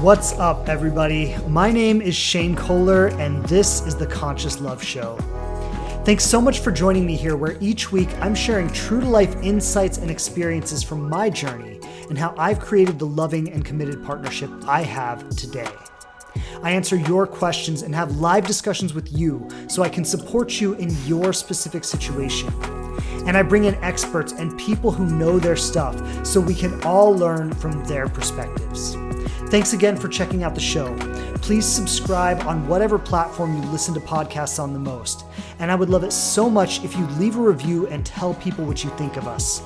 What's up, everybody? My name is Shane Kohler, and this is the Conscious Love Show. Thanks so much for joining me here, where each week I'm sharing true to life insights and experiences from my journey and how I've created the loving and committed partnership I have today. I answer your questions and have live discussions with you so I can support you in your specific situation. And I bring in experts and people who know their stuff so we can all learn from their perspectives. Thanks again for checking out the show. Please subscribe on whatever platform you listen to podcasts on the most. And I would love it so much if you leave a review and tell people what you think of us.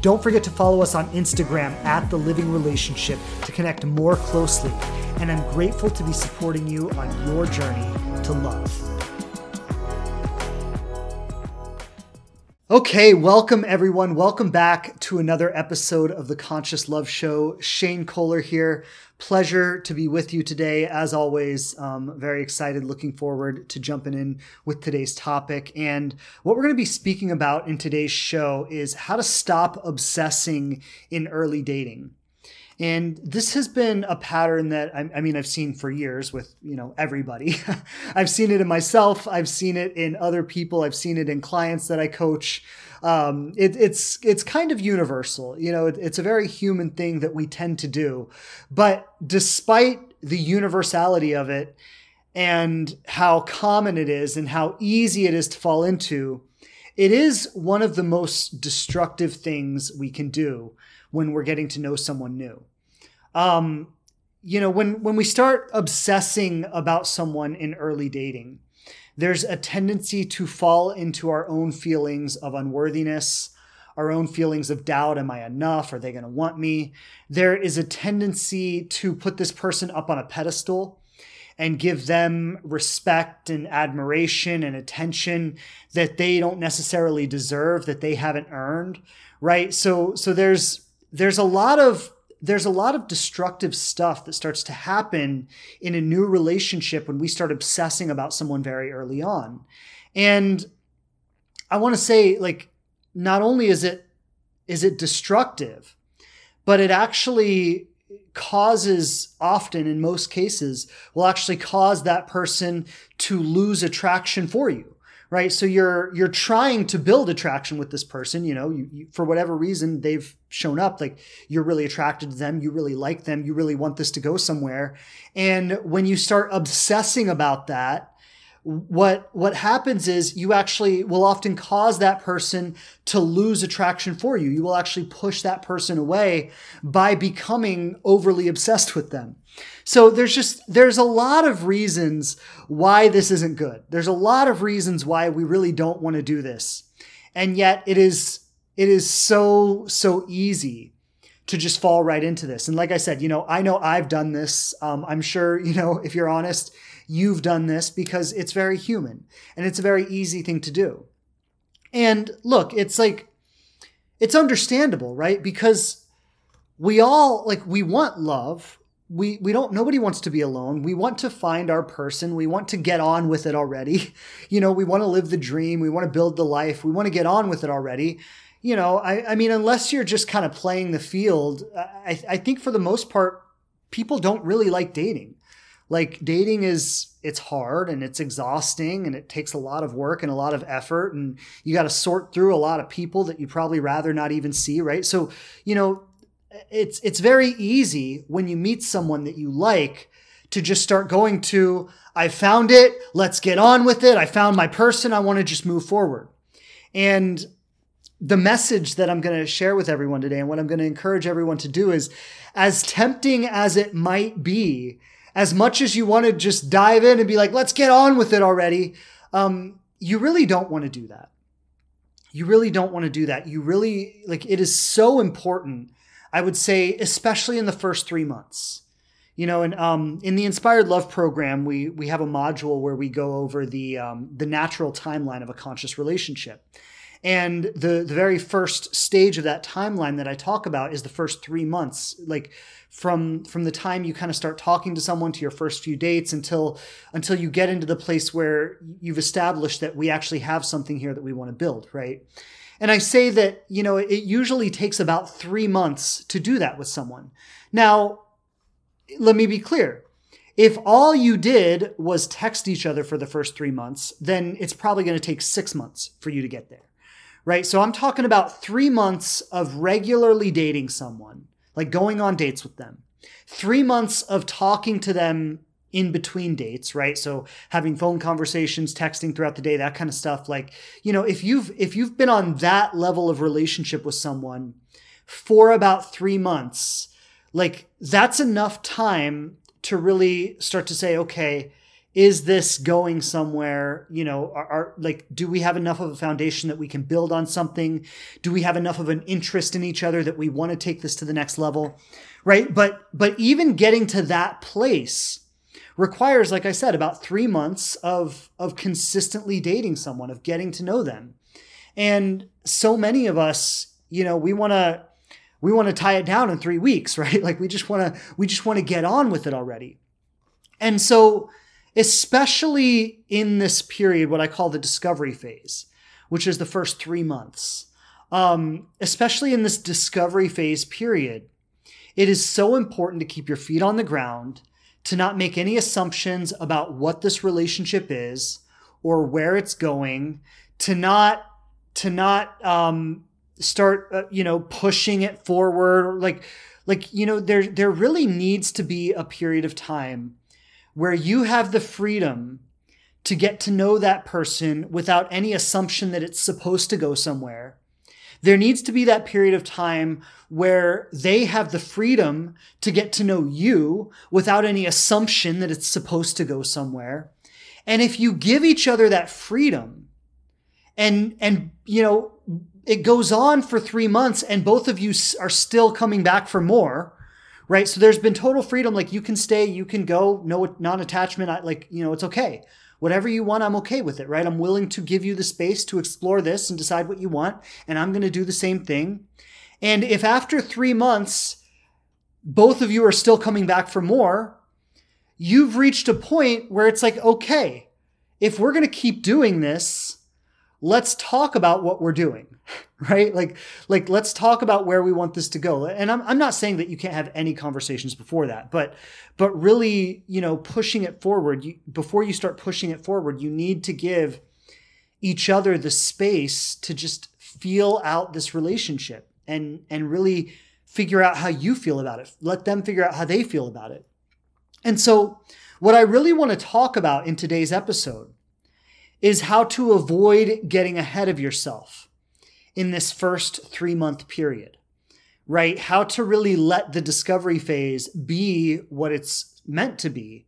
Don't forget to follow us on Instagram at The Living Relationship to connect more closely. And I'm grateful to be supporting you on your journey to love. Okay, welcome everyone. Welcome back to another episode of the Conscious Love Show. Shane Kohler here. Pleasure to be with you today. As always, um, very excited, looking forward to jumping in with today's topic. And what we're going to be speaking about in today's show is how to stop obsessing in early dating. And this has been a pattern that I, I, mean I've seen for years with you know everybody. I've seen it in myself. I've seen it in other people. I've seen it in clients that I coach. Um, it, it's it's kind of universal. You know, it, it's a very human thing that we tend to do. But despite the universality of it and how common it is and how easy it is to fall into, it is one of the most destructive things we can do when we're getting to know someone new. Um, you know, when when we start obsessing about someone in early dating, there's a tendency to fall into our own feelings of unworthiness, our own feelings of doubt. Am I enough? Are they going to want me? There is a tendency to put this person up on a pedestal and give them respect and admiration and attention that they don't necessarily deserve, that they haven't earned, right? So, so there's there's a lot of there's a lot of destructive stuff that starts to happen in a new relationship when we start obsessing about someone very early on. And I want to say like not only is it is it destructive, but it actually causes often in most cases will actually cause that person to lose attraction for you right? So you're you're trying to build attraction with this person you know you, you, for whatever reason they've shown up like you're really attracted to them you really like them you really want this to go somewhere. And when you start obsessing about that what what happens is you actually will often cause that person to lose attraction for you you will actually push that person away by becoming overly obsessed with them so there's just there's a lot of reasons why this isn't good. There's a lot of reasons why we really don't want to do this. And yet it is it is so so easy to just fall right into this. And like I said, you know, I know I've done this. Um, I'm sure, you know, if you're honest, you've done this because it's very human and it's a very easy thing to do. And look, it's like, it's understandable, right? Because we all, like, we want love. We we don't nobody wants to be alone. We want to find our person. We want to get on with it already. You know we want to live the dream. We want to build the life. We want to get on with it already. You know i, I mean unless you're just kind of playing the field I, I think for the most part people don't really like dating like dating is it's hard and it's exhausting and it takes a lot of work and a lot of effort and you got to sort through a lot of people that you probably rather not even see right so you know it's it's very easy when you meet someone that you like to just start going to I found it, let's get on with it. I found my person, I want to just move forward. And the message that I'm going to share with everyone today and what I'm going to encourage everyone to do is as tempting as it might be, as much as you want to just dive in and be like, let's get on with it already, um, you really don't want to do that. You really don't want to do that. You really, like, it is so important I would say, especially in the first three months. You know, and um, in the Inspired Love program, we we have a module where we go over the um, the natural timeline of a conscious relationship. And the the very first stage of that timeline that I talk about is the first three months, like from from the time you kind of start talking to someone to your first few dates until until you get into the place where you've established that we actually have something here that we want to build, right? And I say that, you know, it usually takes about three months to do that with someone. Now, let me be clear. If all you did was text each other for the first three months, then it's probably going to take six months for you to get there. Right. So I'm talking about three months of regularly dating someone, like going on dates with them, three months of talking to them in between dates, right? So having phone conversations, texting throughout the day, that kind of stuff. Like, you know, if you've if you've been on that level of relationship with someone for about 3 months, like that's enough time to really start to say, okay, is this going somewhere? You know, are, are, like, do we have enough of a foundation that we can build on something? Do we have enough of an interest in each other that we want to take this to the next level? Right. But, but even getting to that place requires, like I said, about three months of, of consistently dating someone, of getting to know them. And so many of us, you know, we want to, we want to tie it down in three weeks, right? Like we just want to we just want to get on with it already. And so, especially in this period, what I call the discovery phase, which is the first three months, um, especially in this discovery phase period, it is so important to keep your feet on the ground, to not make any assumptions about what this relationship is or where it's going, to not to not um, start uh, you know pushing it forward. Like like you know there there really needs to be a period of time where you have the freedom to get to know that person without any assumption that it's supposed to go somewhere. There needs to be that period of time where they have the freedom to get to know you without any assumption that it's supposed to go somewhere. And if you give each other that freedom and and you know it goes on for three months and both of you are still coming back for more right? So there's been total freedom. Like you can stay you can go. No non-attachment. I, like you know it's okay. Whatever you want i'm okay with it right? I'm willing to give you the space to explore this and decide what you want and i'm going to do the same thing. And if after three months both of you are still coming back for more you've reached a point where it's like okay if we're going to keep doing this let's talk about what we're doing right? Like like let's talk about where we want this to go. And I'm, I'm not saying that you can't have any conversations before that but but really you know pushing it forward you, before you start pushing it forward you need to give each other the space to just feel out this relationship and and really figure out how you feel about it. Let them figure out how they feel about it. And so what i really want to talk about in today's episode is how to avoid getting ahead of yourself in this first three month period, right? How to really let the discovery phase be what it's meant to be,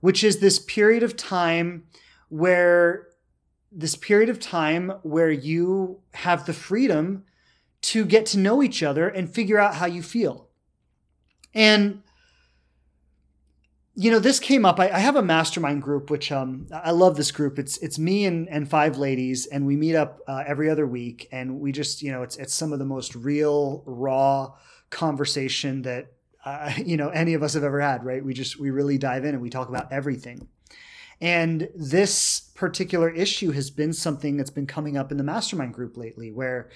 which is this period of time where this period of time where you have the freedom to get to know each other and figure out how you feel. And you know, this came up. I, I, have a mastermind group, which um, I love this group. It's it's me and, and five ladies, and we meet up uh, every other week, and we just you know it's it's some of the most real, raw conversation that uh, you know any of us have ever had. Right? We just we really dive in and we talk about everything. And this particular issue has been something that's been coming up in the mastermind group lately, where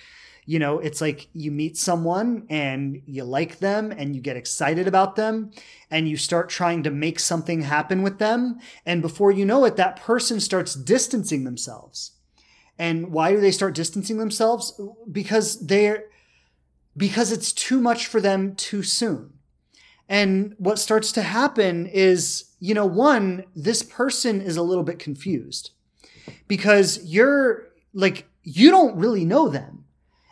you know, it's like you meet someone and you like them and you get excited about them and you start trying to make something happen with them. And before you know it, that person starts distancing themselves. And why do they start distancing themselves? Because they're, because it's too much for them too soon. And what starts to happen is, you know, one, this person is a little bit confused because you're like, you don't really know them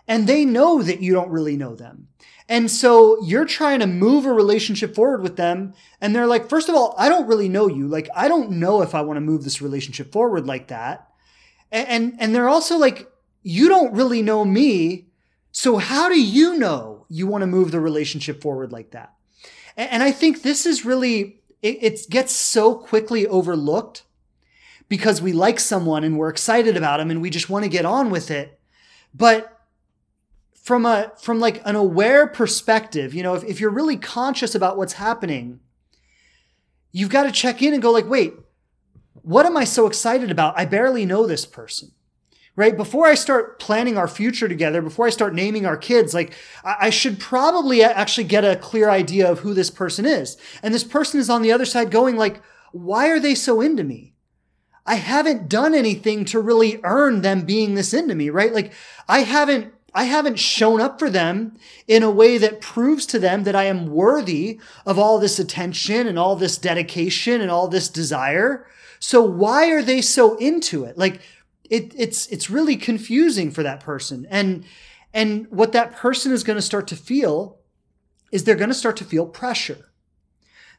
and they know that you don't really know them. And so you're trying to move a relationship forward with them. And they're like, first of all, I don't really know you. Like, I don't know if I want to move this relationship forward like that. And, and, and they're also like, you don't really know me. So how do you know you want to move the relationship forward like that? And, and I think this is really, it, it gets so quickly overlooked because we like someone and we're excited about them and we just want to get on with it. But from a from like an aware perspective you know if, if you're really conscious about what's happening you've got to check in and go like wait what am i so excited about i barely know this person right? Before I start planning our future together, before I start naming our kids, like I should probably actually get a clear idea of who this person is. And this person is on the other side going like, why are they so into me? I haven't done anything to really earn them being this into me, right? Like I haven't I haven't shown up for them in a way that proves to them that I am worthy of all this attention and all this dedication and all this desire. So why are they so into it? Like it, it's it's really confusing for that person and and what that person is going to start to feel is they're going to start to feel pressure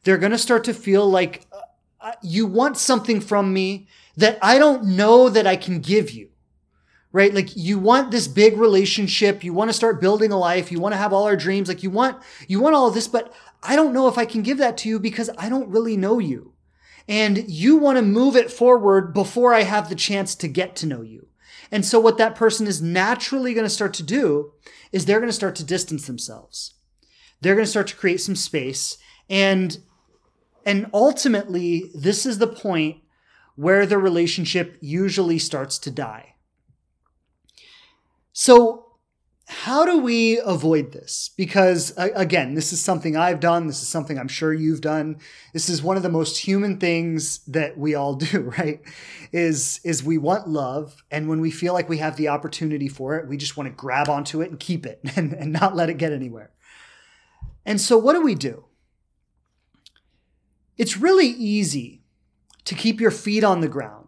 they're going to start to feel like uh, uh, you want something from me that i don't know that i can give you right like you want this big relationship you want to start building a life you want to have all our dreams like you want you want all of this but i don't know if i can give that to you because i don't really know you and you want to move it forward before I have the chance to get to know you. And so what that person is naturally going to start to do is they're going to start to distance themselves. They're going to start to create some space and and ultimately this is the point where the relationship usually starts to die. So how do we avoid this? Because again, this is something I've done. This is something I'm sure you've done. This is one of the most human things that we all do, right? Is, is we want love. And when we feel like we have the opportunity for it, we just want to grab onto it and keep it and, and not let it get anywhere. And so what do we do? It's really easy to keep your feet on the ground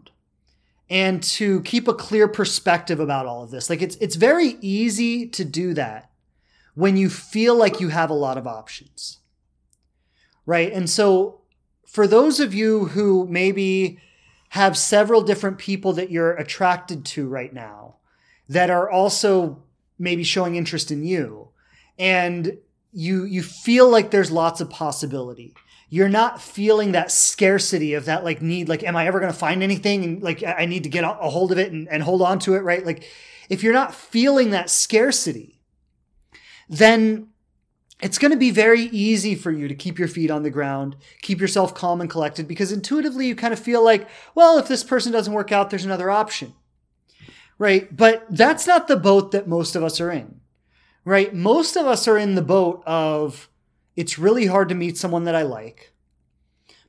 and to keep a clear perspective about all of this. Like it's it's very easy to do that when you feel like you have a lot of options. Right? And so for those of you who maybe have several different people that you're attracted to right now that are also maybe showing interest in you and you you feel like there's lots of possibility you're not feeling that scarcity of that like need like am i ever going to find anything and like i need to get a hold of it and, and hold on to it right like if you're not feeling that scarcity then it's going to be very easy for you to keep your feet on the ground, keep yourself calm and collected, because intuitively you kind of feel like, well, if this person doesn't work out, there's another option. Right. But that's not the boat that most of us are in. Right. Most of us are in the boat of, it's really hard to meet someone that I like.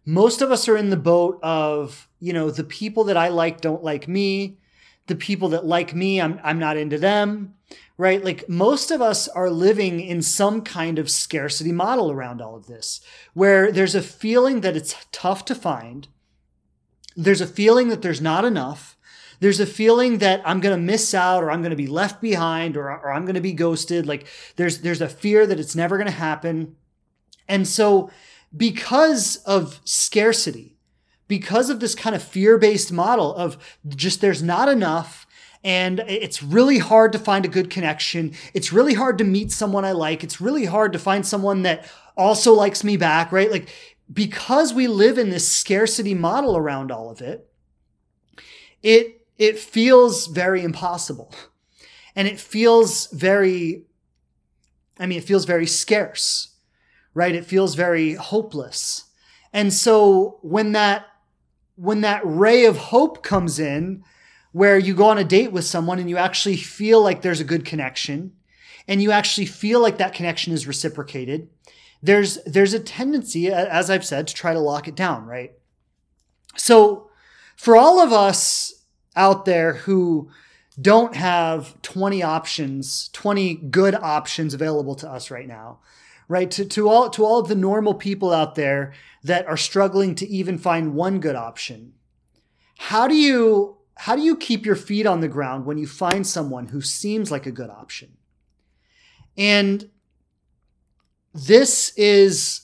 Most of us are in the boat of, you know, the people that I like don't like me. The people that like me, I'm, I'm not into them, right? Like most of us are living in some kind of scarcity model around all of this, where there's a feeling that it's tough to find. There's a feeling that there's not enough. There's a feeling that I'm going to miss out or I'm going to be left behind or, or I'm going to be ghosted. Like there's, there's a fear that it's never going to happen. And so, because of scarcity, because of this kind of fear based model of just there's not enough, and it's really hard to find a good connection. It's really hard to meet someone I like. It's really hard to find someone that also likes me back, right? Like, because we live in this scarcity model around all of it, it, it feels very impossible. And it feels very, I mean, it feels very scarce right? It feels very hopeless. And so when that when that ray of hope comes in where you go on a date with someone and you actually feel like there's a good connection and you actually feel like that connection is reciprocated, there's there's a tendency as I've said to try to lock it down, right? So for all of us out there who don't have 20 options, 20 good options available to us right now, right? To, to all to all of the normal people out there that are struggling to even find one good option. How do you how do you keep your feet on the ground when you find someone who seems like a good option? And this is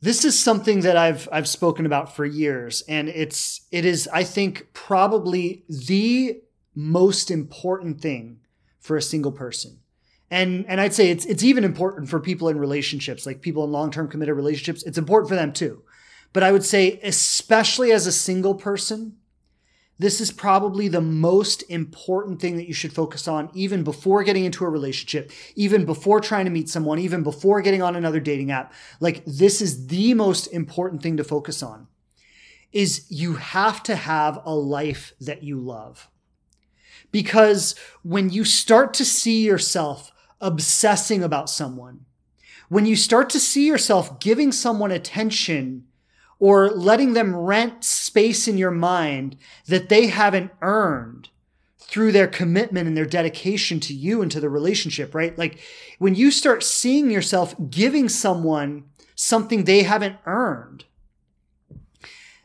this is something that I've I've spoken about for years and it's it is I think probably the most important thing for a single person and and I'd say it's it's even important for people in relationships, like people in long-term committed relationships. It's important for them too. But I would say especially as a single person, this is probably the most important thing that you should focus on even before getting into a relationship, even before trying to meet someone, even before getting on another dating app. Like this is the most important thing to focus on. is you have to have a life that you love. Because when you start to see yourself obsessing about someone, when you start to see yourself giving someone attention or letting them rent space in your mind that they haven't earned through their commitment and their dedication to you and to the relationship, right? Like when you start seeing yourself giving someone something they haven't earned,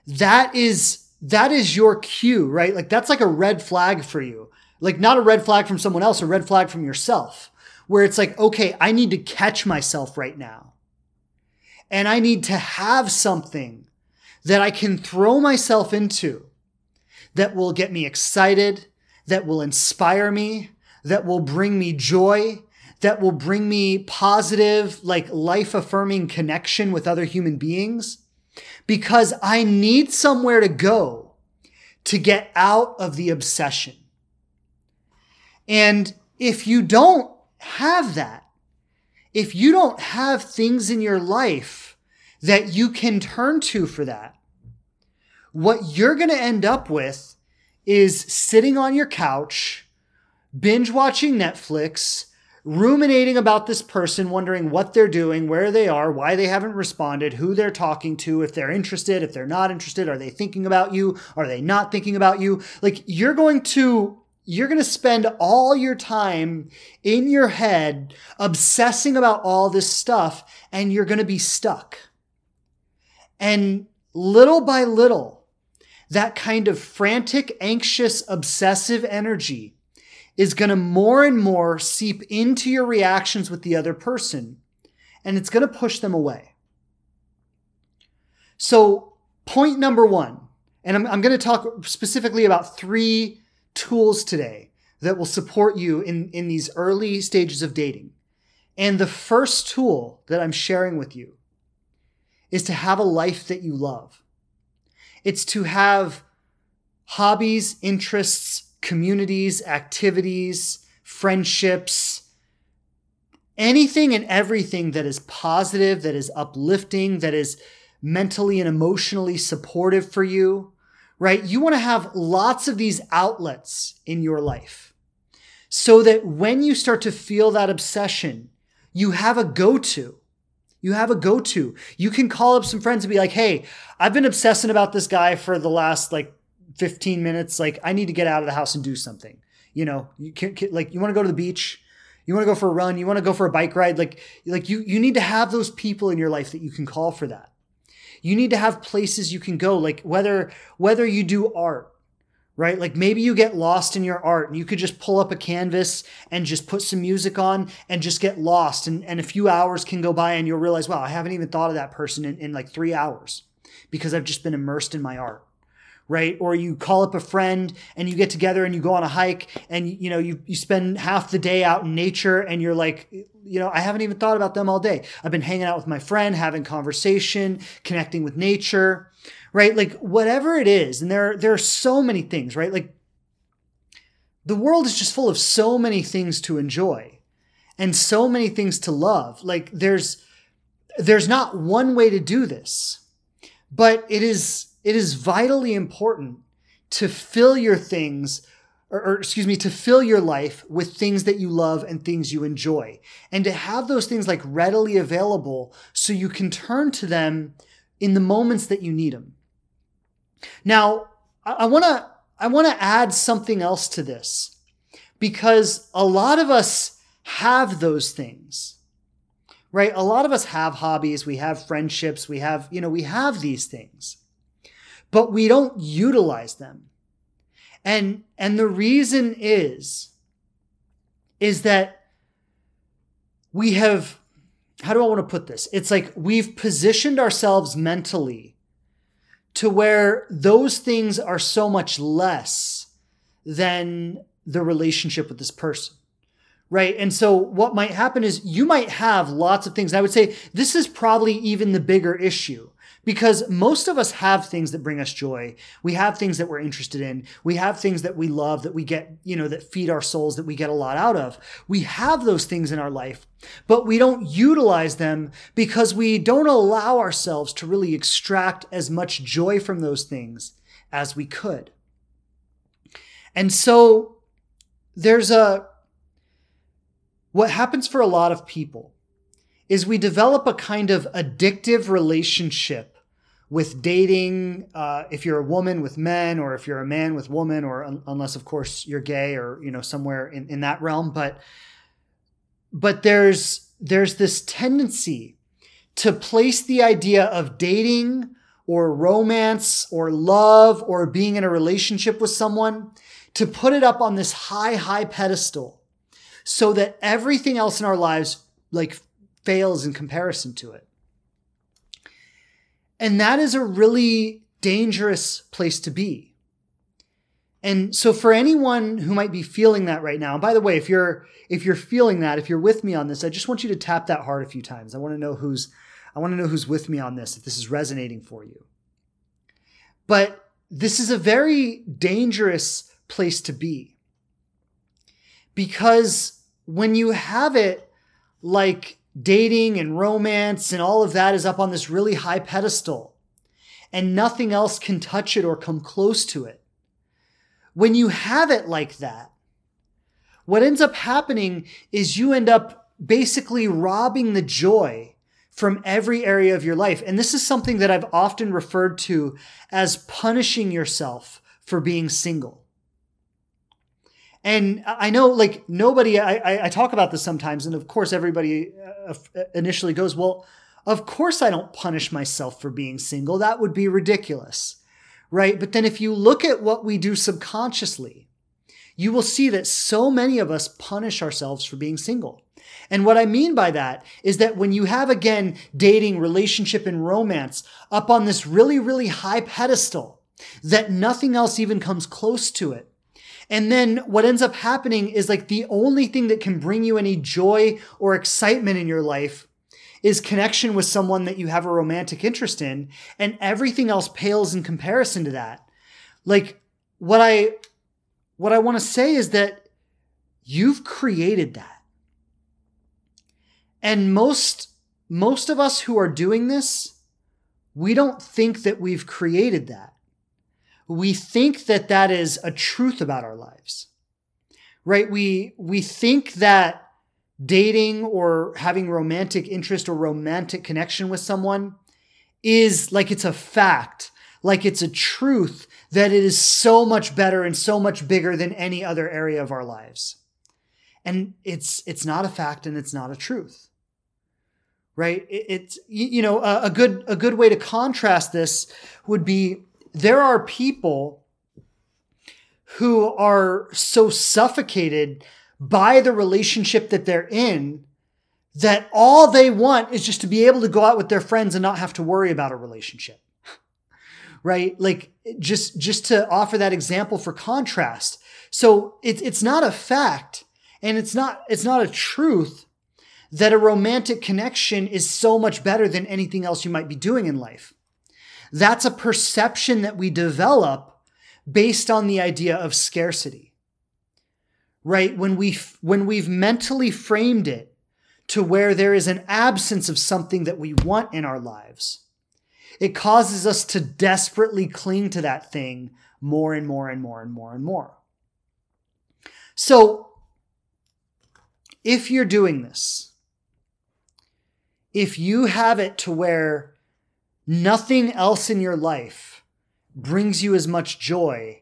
that is that is your cue, right? Like that's like a red flag for you. Like not a red flag from someone else, a red flag from yourself, where it's like, okay, I need to catch myself right now. And I need to have something that I can throw myself into that will get me excited, that will inspire me, that will bring me joy, that will bring me positive, like life affirming connection with other human beings because I need somewhere to go to get out of the obsession. And if you don't have that, if you don't have things in your life that you can turn to for that, what you're going to end up with is sitting on your couch, binge watching Netflix, ruminating about this person, wondering what they're doing, where they are, why they haven't responded, who they're talking to, if they're interested, if they're not interested, are they thinking about you, are they not thinking about you? Like you're going to you're going to spend all your time in your head obsessing about all this stuff and you're going to be stuck. And little by little, that kind of frantic, anxious, obsessive energy is going to more and more seep into your reactions with the other person, and it's going to push them away. So, point number one, and I'm, I'm going to talk specifically about three tools today that will support you in, in these early stages of dating. And the first tool that I'm sharing with you is to have a life that you love. It's to have hobbies, interests, communities, activities, friendships, anything and everything that is positive, that is uplifting, that is mentally and emotionally supportive for you, right? You want to have lots of these outlets in your life so that when you start to feel that obsession, you have a go to. You have a go to. You can call up some friends and be like, hey, I've been obsessing about this guy for the last like 15 minutes like i need to get out of the house and do something you know you can, can like you want to go to the beach you want to go for a run you want to go for a bike ride like like you you need to have those people in your life that you can call for that you need to have places you can go like whether whether you do art right? Like maybe you get lost in your art and you could just pull up a canvas and just put some music on and just get lost. And, and a few hours can go by and you'll realize wow i haven't even thought of that person in, in like three hours because i've just been immersed in my art right? Or you call up a friend and you get together and you go on a hike and you know you you spend half the day out in nature and you're like, you know, I haven't even thought about them all day. I've been hanging out with my friend, having conversation, connecting with nature, right? Like whatever it is. And there there are so many things, right? Like the world is just full of so many things to enjoy and so many things to love. Like there's there's not one way to do this. But it is it is vitally important to fill your things or, or, excuse me, to fill your life with things that you love and things you enjoy. And to have those things like readily available so you can turn to them in the moments that you need them. Now, I want to I want to add something else to this because a lot of us have those things. Right? A lot of us have hobbies, we have friendships, we have, you know, we have these things but we don't utilize them. And, and the reason is, is that we have, how do I want to put this? It's like we've positioned ourselves mentally to where those things are so much less than the relationship with this person. Right. And so what might happen is you might have lots of things. I would say this is probably even the bigger issue because most of us have things that bring us joy. We have things that we're interested in. We have things that we love that we get, you know, that feed our souls that we get a lot out of. We have those things in our life, but we don't utilize them because we don't allow ourselves to really extract as much joy from those things as we could. And so there's a, what happens for a lot of people is we develop a kind of addictive relationship with dating, uh, if you're a woman with men, or if you're a man with woman, or un- unless of course you're gay or you know somewhere in, in that realm, but but there's there's this tendency to place the idea of dating or romance or love or being in a relationship with someone to put it up on this high high pedestal so that everything else in our lives like fails in comparison to it and that is a really dangerous place to be. And so for anyone who might be feeling that right now, by the way, if you're if you're feeling that, if you're with me on this, I just want you to tap that heart a few times. I want to know who's I want to know who's with me on this, if this is resonating for you. But this is a very dangerous place to be. Because when you have it like dating and romance and all of that is up on this really high pedestal and nothing else can touch it or come close to it. When you have it like that, what ends up happening is you end up basically robbing the joy from every area of your life. And this is something that I've often referred to as punishing yourself for being single. And I know, like nobody, I, I talk about this sometimes, and of course, everybody uh, initially goes, "Well, of course, I don't punish myself for being single. That would be ridiculous, right?" But then, if you look at what we do subconsciously, you will see that so many of us punish ourselves for being single. And what I mean by that is that when you have again dating, relationship, and romance up on this really, really high pedestal, that nothing else even comes close to it and then what ends up happening is like the only thing that can bring you any joy or excitement in your life is connection with someone that you have a romantic interest in. And everything else pales in comparison to that. Like what I, what I want to say is that you've created that. And most, most of us who are doing this, we don't think that we've created that we think that that is a truth about our lives right? We we think that dating or having romantic interest or romantic connection with someone is like it's a fact like it's a truth that it is so much better and so much bigger than any other area of our lives. And it's it's not a fact and it's not a truth right? It, it's you know a, a good a good way to contrast this would be there are people who are so suffocated by the relationship that they're in that all they want is just to be able to go out with their friends and not have to worry about a relationship. right? Like just just to offer that example for contrast. So it's it's not a fact and it's not it's not a truth that a romantic connection is so much better than anything else you might be doing in life. That's a perception that we develop based on the idea of scarcity. Right? When we when we've mentally framed it to where there is an absence of something that we want in our lives, it causes us to desperately cling to that thing more and more and more and more and more. So, if you're doing this, if you have it to where Nothing else in your life brings you as much joy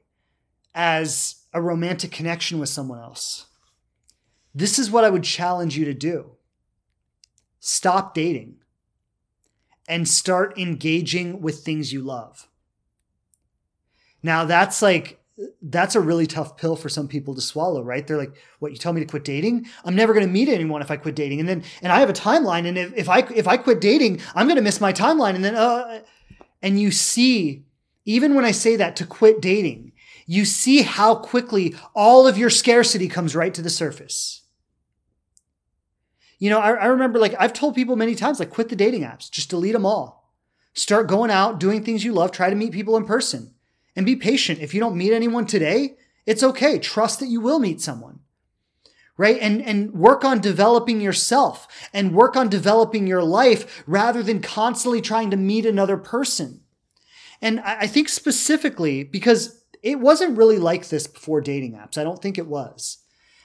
as a romantic connection with someone else. This is what I would challenge you to do. Stop dating and start engaging with things you love. Now, that's like that's a really tough pill for some people to swallow, right? They're like, "What? You tell me to quit dating? I'm never going to meet anyone if I quit dating." And then, and I have a timeline, and if, if I if I quit dating, I'm going to miss my timeline. And then, uh, and you see, even when I say that to quit dating, you see how quickly all of your scarcity comes right to the surface. You know, I, I remember like I've told people many times, like, quit the dating apps, just delete them all. Start going out, doing things you love, try to meet people in person. And be patient. If you don't meet anyone today, it's okay. Trust that you will meet someone. Right? And, and work on developing yourself and work on developing your life rather than constantly trying to meet another person. And I think specifically because it wasn't really like this before dating apps. I don't think it was.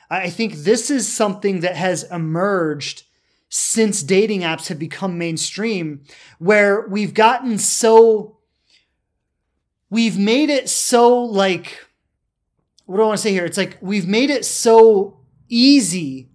I think this is something that has emerged since dating apps have become mainstream, where we've gotten so, we've made it so like, what do I want to say here? It's like we've made it so easy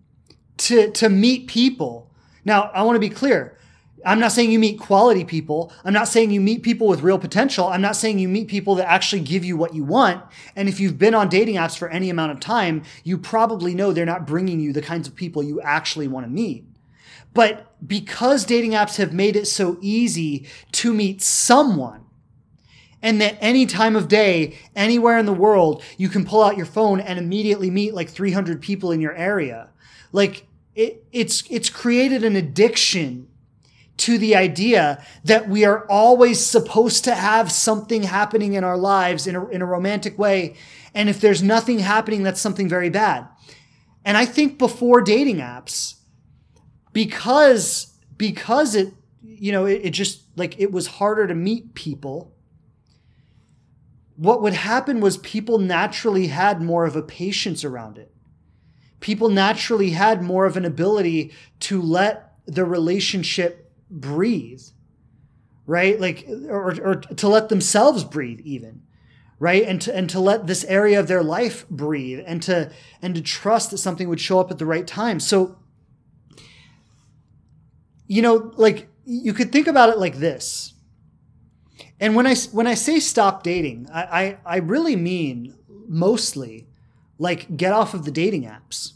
to, to meet people. Now, I want to be clear. I'm not saying you meet quality people. I'm not saying you meet people with real potential. I'm not saying you meet people that actually give you what you want. And if you've been on dating apps for any amount of time, you probably know they're not bringing you the kinds of people you actually want to meet. But because dating apps have made it so easy to meet someone, and that any time of day, anywhere in the world, you can pull out your phone and immediately meet like 300 people in your area. Like it, it's, it's created an addiction to the idea that we are always supposed to have something happening in our lives in a, in a romantic way. And if there's nothing happening, that's something very bad. And I think before dating apps, because, because it, you know, it, it just like it was harder to meet people. What would happen was people naturally had more of a patience around it. People naturally had more of an ability to let the relationship breathe, right? Like, or, or to let themselves breathe even, right? And to, and to let this area of their life breathe and to, and to trust that something would show up at the right time. So, you know, like you could think about it like this. And when I, when I say stop dating, I, I, I really mean mostly like get off of the dating apps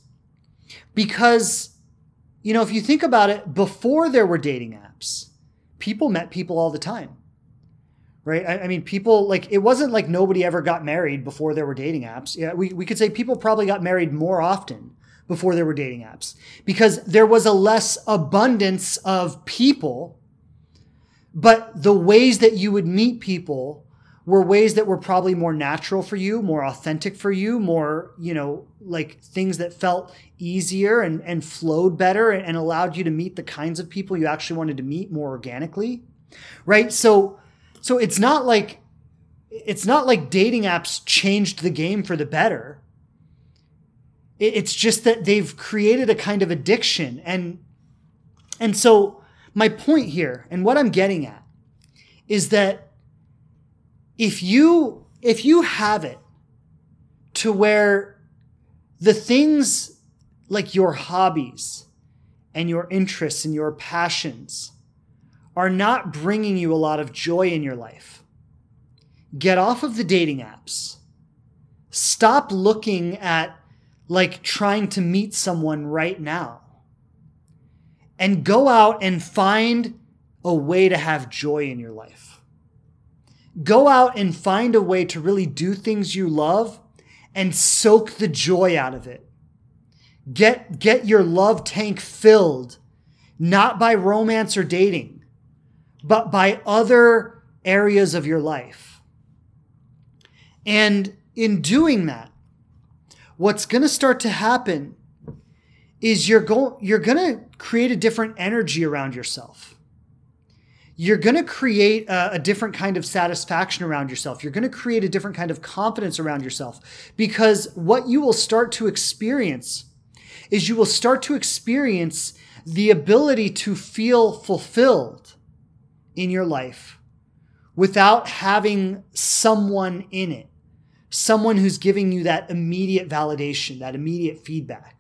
because you know, if you think about it, before there were dating apps, people met people all the time. Right? I, I, mean, people like it wasn't like nobody ever got married before there were dating apps. Yeah, we, we could say people probably got married more often before there were dating apps because there was a less abundance of people, but the ways that you would meet people were ways that were probably more natural for you, more authentic for you, more, you know, like things that felt easier and, and flowed better and allowed you to meet the kinds of people you actually wanted to meet more organically. Right. So, so it's not like, it's not like dating apps changed the game for the better. It's just that they've created a kind of addiction. And, and so my point here and what I'm getting at is that if you if you have it to where the things like your hobbies and your interests and your passions are not bringing you a lot of joy in your life, get off of the dating apps. Stop looking at like trying to meet someone right now. And go out and find a way to have joy in your life. Go out and find a way to really do things you love and soak the joy out of it. Get, get your love tank filled, not by romance or dating, but by other areas of your life. And in doing that, what's going to start to happen is you're going you're going to create a different energy around yourself you're going to create a, a, different kind of satisfaction around yourself. You're going to create a different kind of confidence around yourself because what you will start to experience is you will start to experience the ability to feel fulfilled in your life without having someone in it, someone who's giving you that immediate validation, that immediate feedback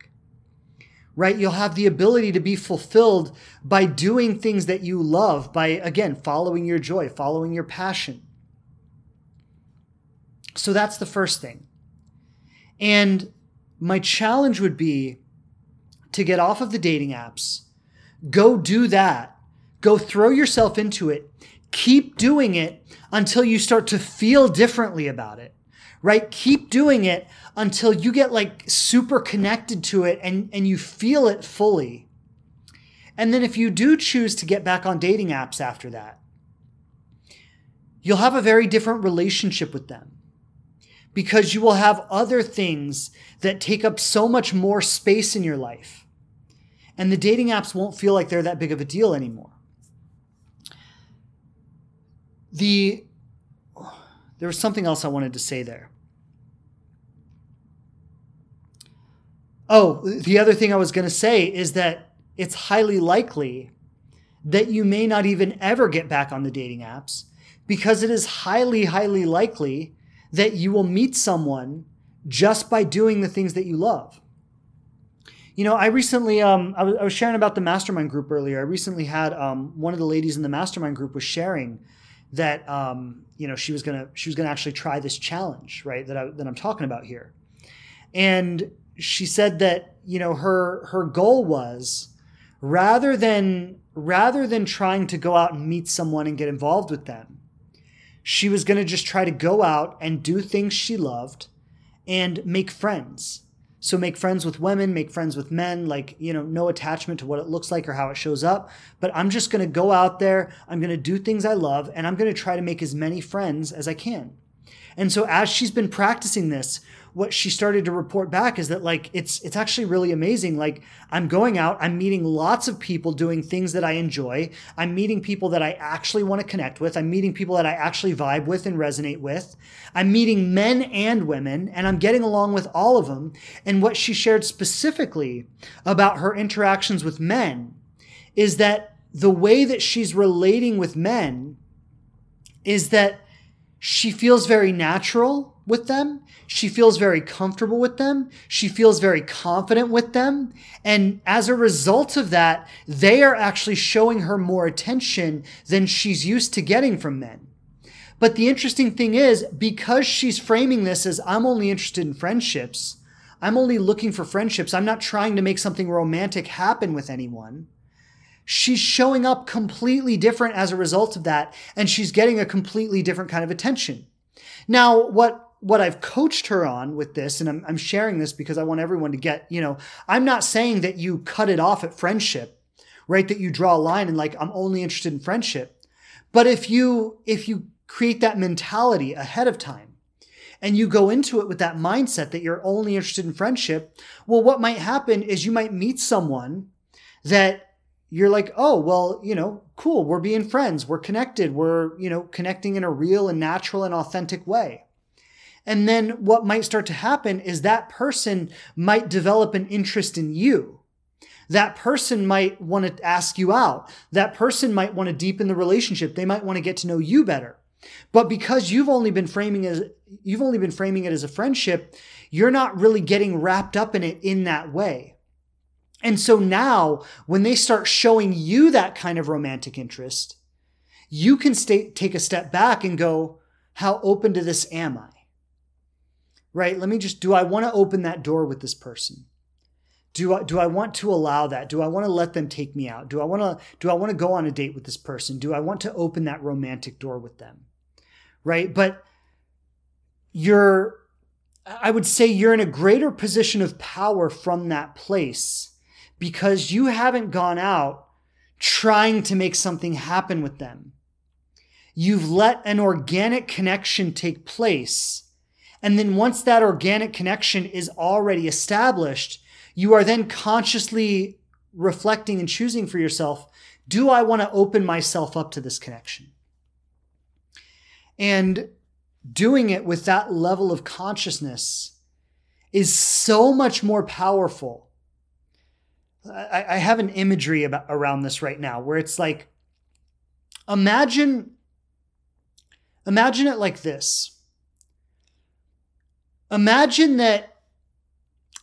right? You'll have the ability to be fulfilled by doing things that you love, by, again, following your joy, following your passion. So that's the first thing. And my challenge would be to get off of the dating apps, go do that, go throw yourself into it, keep doing it until you start to feel differently about it right? Keep doing it until you get like super connected to it and, and you feel it fully. And then if you do choose to get back on dating apps after that, you'll have a very different relationship with them because you will have other things that take up so much more space in your life. And the dating apps won't feel like they're that big of a deal anymore. The there was something else I wanted to say there. Oh, the other thing I was going to say is that it's highly likely that you may not even ever get back on the dating apps because it is highly, highly likely that you will meet someone just by doing the things that you love. You know, I recently, um, I, was, I was sharing about the mastermind group earlier. I recently had um, one of the ladies in the mastermind group was sharing that um, you know she was gonna she was gonna actually try this challenge, right? That I that I'm talking about here, and she said that you know her her goal was rather than rather than trying to go out and meet someone and get involved with them she was going to just try to go out and do things she loved and make friends. So make friends with women, make friends with men, like, you know, no attachment to what it looks like or how it shows up. But I'm just going to go out there, I'm going to do things I love, and I'm going to try to make as many friends as I can. And so as she's been practicing this, what she started to report back is that like it's it's actually really amazing. Like i'm going out i'm meeting lots of people doing things that i enjoy. I'm meeting people that i actually want to connect with. I'm meeting people that i actually vibe with and resonate with. I'm meeting men and women and i'm getting along with all of them and what she shared specifically about her interactions with men is that the way that she's relating with men is that she feels very natural with them. She feels very comfortable with them. She feels very confident with them. And as a result of that, they are actually showing her more attention than she's used to getting from men. But the interesting thing is, because she's framing this as I'm only interested in friendships, I'm only looking for friendships, I'm not trying to make something romantic happen with anyone. She's showing up completely different as a result of that, and she's getting a completely different kind of attention. Now, what what I've coached her on with this, and I'm, I'm sharing this because I want everyone to get, you know, I'm not saying that you cut it off at friendship, right? That you draw a line and like, I'm only interested in friendship. But if you, if you create that mentality ahead of time and you go into it with that mindset that you're only interested in friendship, well, what might happen is you might meet someone that you're like, oh, well, you know, cool. We're being friends. We're connected. We're, you know, connecting in a real and natural and authentic way. And then what might start to happen is that person might develop an interest in you. That person might want to ask you out. That person might want to deepen the relationship. They might want to get to know you better. But because you've only been framing as you've only been framing it as a friendship, you're not really getting wrapped up in it in that way. And so now when they start showing you that kind of romantic interest, you can stay, take a step back and go, how open to this am I? Right? Let me just, do I want to open that door with this person? Do I, do I want to allow that? Do I want to let them take me out? Do I want to, do I want to go on a date with this person? Do I want to open that romantic door with them? Right. But you're, I would say you're in a greater position of power from that place because you haven't gone out trying to make something happen with them. You've let an organic connection take place and then once that organic connection is already established, you are then consciously reflecting and choosing for yourself do I want to open myself up to this connection? And doing it with that level of consciousness is so much more powerful. I, I have an imagery about, around this right now where it's like, imagine, imagine it like this imagine that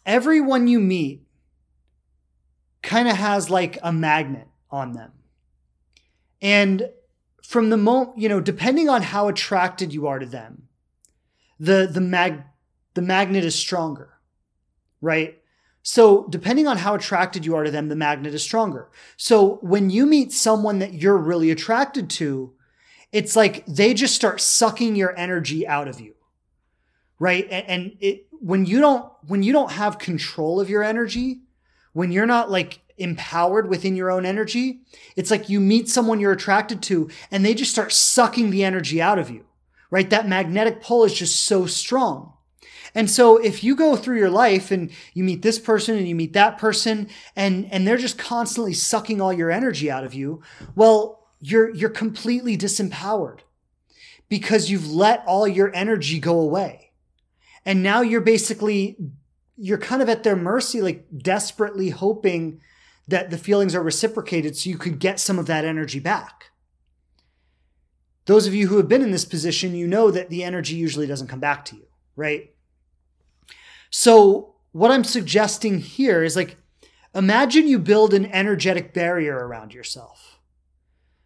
everyone you meet kind of has like a magnet on them. And from the moment, you know, depending on how attracted you are to them, the the mag the magnet is stronger, right? So, depending on how attracted you are to them, the magnet is stronger. So, when you meet someone that you're really attracted to, it's like they just start sucking your energy out of you right? And, and it when you don't when you don't have control of your energy, when you're not like empowered within your own energy, it's like you meet someone you're attracted to and they just start sucking the energy out of you, right? That magnetic pull is just so strong. And so if you go through your life and you meet this person and you meet that person and, and they're just constantly sucking all your energy out of you, well, you're, you're completely disempowered because you've let all your energy go away. And now you're basically, you're kind of at their mercy, like desperately hoping that the feelings are reciprocated so you could get some of that energy back. Those of you who have been in this position, you know that the energy usually doesn't come back to you, right? So, what I'm suggesting here is like, imagine you build an energetic barrier around yourself.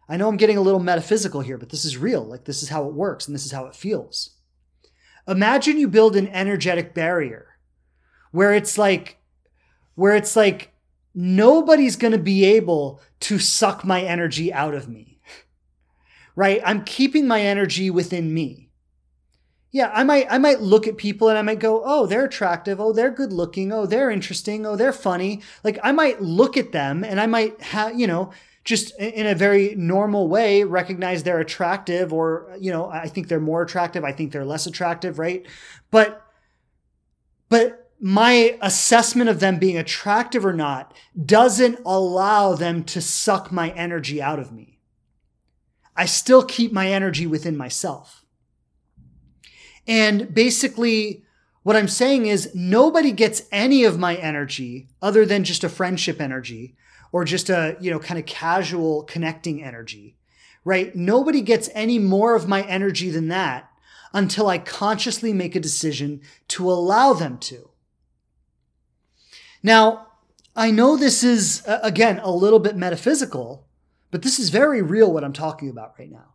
I know I'm getting a little metaphysical here, but this is real. Like, this is how it works and this is how it feels. Imagine you build an energetic barrier where it's like, where it's like, nobody's going to be able to suck my energy out of me. Right? I'm keeping my energy within me yeah, I might I might look at people and I might go, "Oh, they're attractive. Oh, they're good looking. Oh, they're interesting. Oh, they're funny." Like I might look at them and I might have, you know, just in a very normal way recognize they're attractive or, you know, I think they're more attractive, I think they're less attractive, right? But but my assessment of them being attractive or not doesn't allow them to suck my energy out of me. I still keep my energy within myself. And basically, what I'm saying is nobody gets any of my energy other than just a friendship energy or just a, you know, kind of casual connecting energy, right? Nobody gets any more of my energy than that until I consciously make a decision to allow them to. Now, I know this is, again, a little bit metaphysical, but this is very real what I'm talking about right now.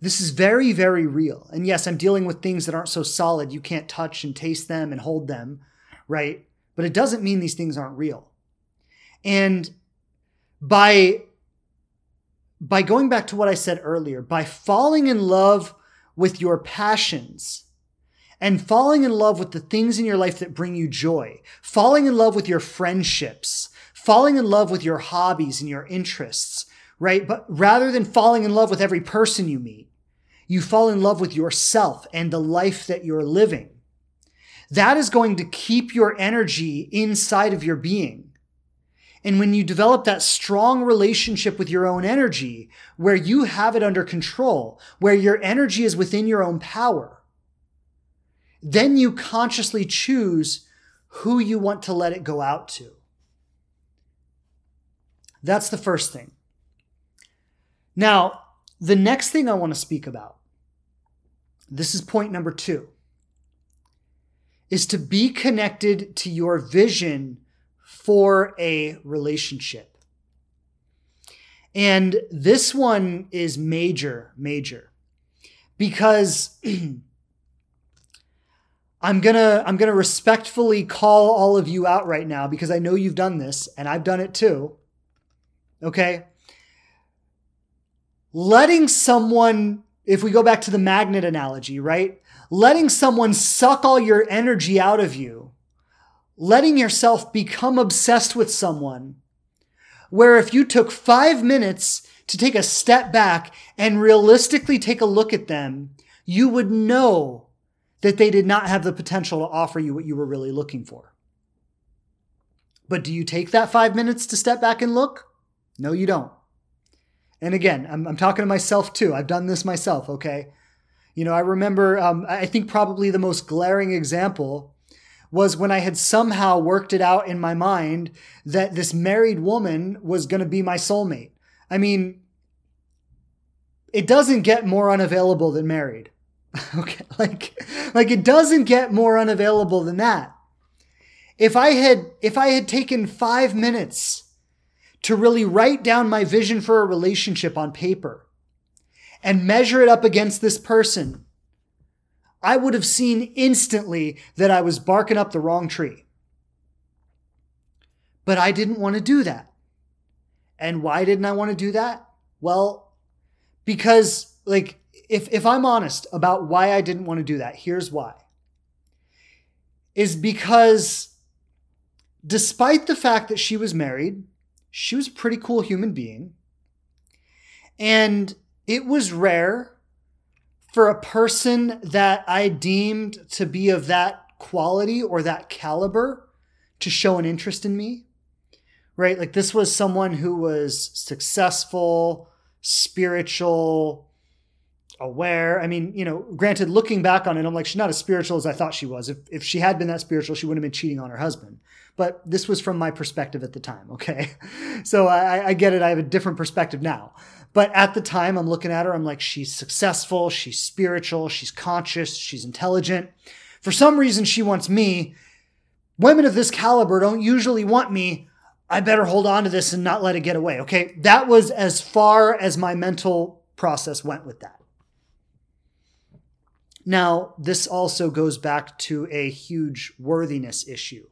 This is very, very real. And yes, I'm dealing with things that aren't so solid. You can't touch and taste them and hold them, right? But it doesn't mean these things aren't real. And by by going back to what I said earlier, by falling in love with your passions and falling in love with the things in your life that bring you joy, falling in love with your friendships, falling in love with your hobbies and your interests, right? But rather than falling in love with every person you meet, you fall in love with yourself and the life that you're living. That is going to keep your energy inside of your being. And when you develop that strong relationship with your own energy, where you have it under control, where your energy is within your own power, then you consciously choose who you want to let it go out to. That's the first thing. Now, the next thing I want to speak about, this is point number two, is to be connected to your vision for a relationship. And this one is major, major, because I'm gonna I'm gonna respectfully call all of you out right now because I know you've done this and I've done it too. Okay letting someone, if we go back to the magnet analogy, right? Letting someone suck all your energy out of you, letting yourself become obsessed with someone, where if you took five minutes to take a step back and realistically take a look at them, you would know that they did not have the potential to offer you what you were really looking for. But do you take that five minutes to step back and look? No, you don't. And again, I'm, I'm talking to myself too. I've done this myself, okay? You know, I remember, um, I think probably the most glaring example was when I had somehow worked it out in my mind that this married woman was going to be my soulmate. I mean, it doesn't get more unavailable than married. okay, like like it doesn't get more unavailable than that. If I had if I had taken 5 minutes to really write down my vision for a relationship on paper and measure it up against this person, I would have seen instantly that I was barking up the wrong tree. But I didn't want to do that. And why didn't I want to do that? Well, because like if if I'm honest about why I didn't want to do that, here's why. Is because despite the fact that she was married, she was a pretty cool human being. And it was rare for a person that I deemed to be of that quality or that caliber to show an interest in me. Right? Like this was someone who was successful, spiritual, aware. I mean, you know, granted, looking back on it, I'm like, she's not as spiritual as I thought she was. If, if she had been that spiritual, she wouldn't have been cheating on her husband. But this was from my perspective at the time, okay? So I, I get it. I have a different perspective now. But at the time, I'm looking at her, I'm like, she's successful, she's spiritual, she's conscious, she's intelligent. For some reason, she wants me. Women of this caliber don't usually want me. I better hold on to this and not let it get away, okay? That was as far as my mental process went with that. Now, this also goes back to a huge worthiness issue,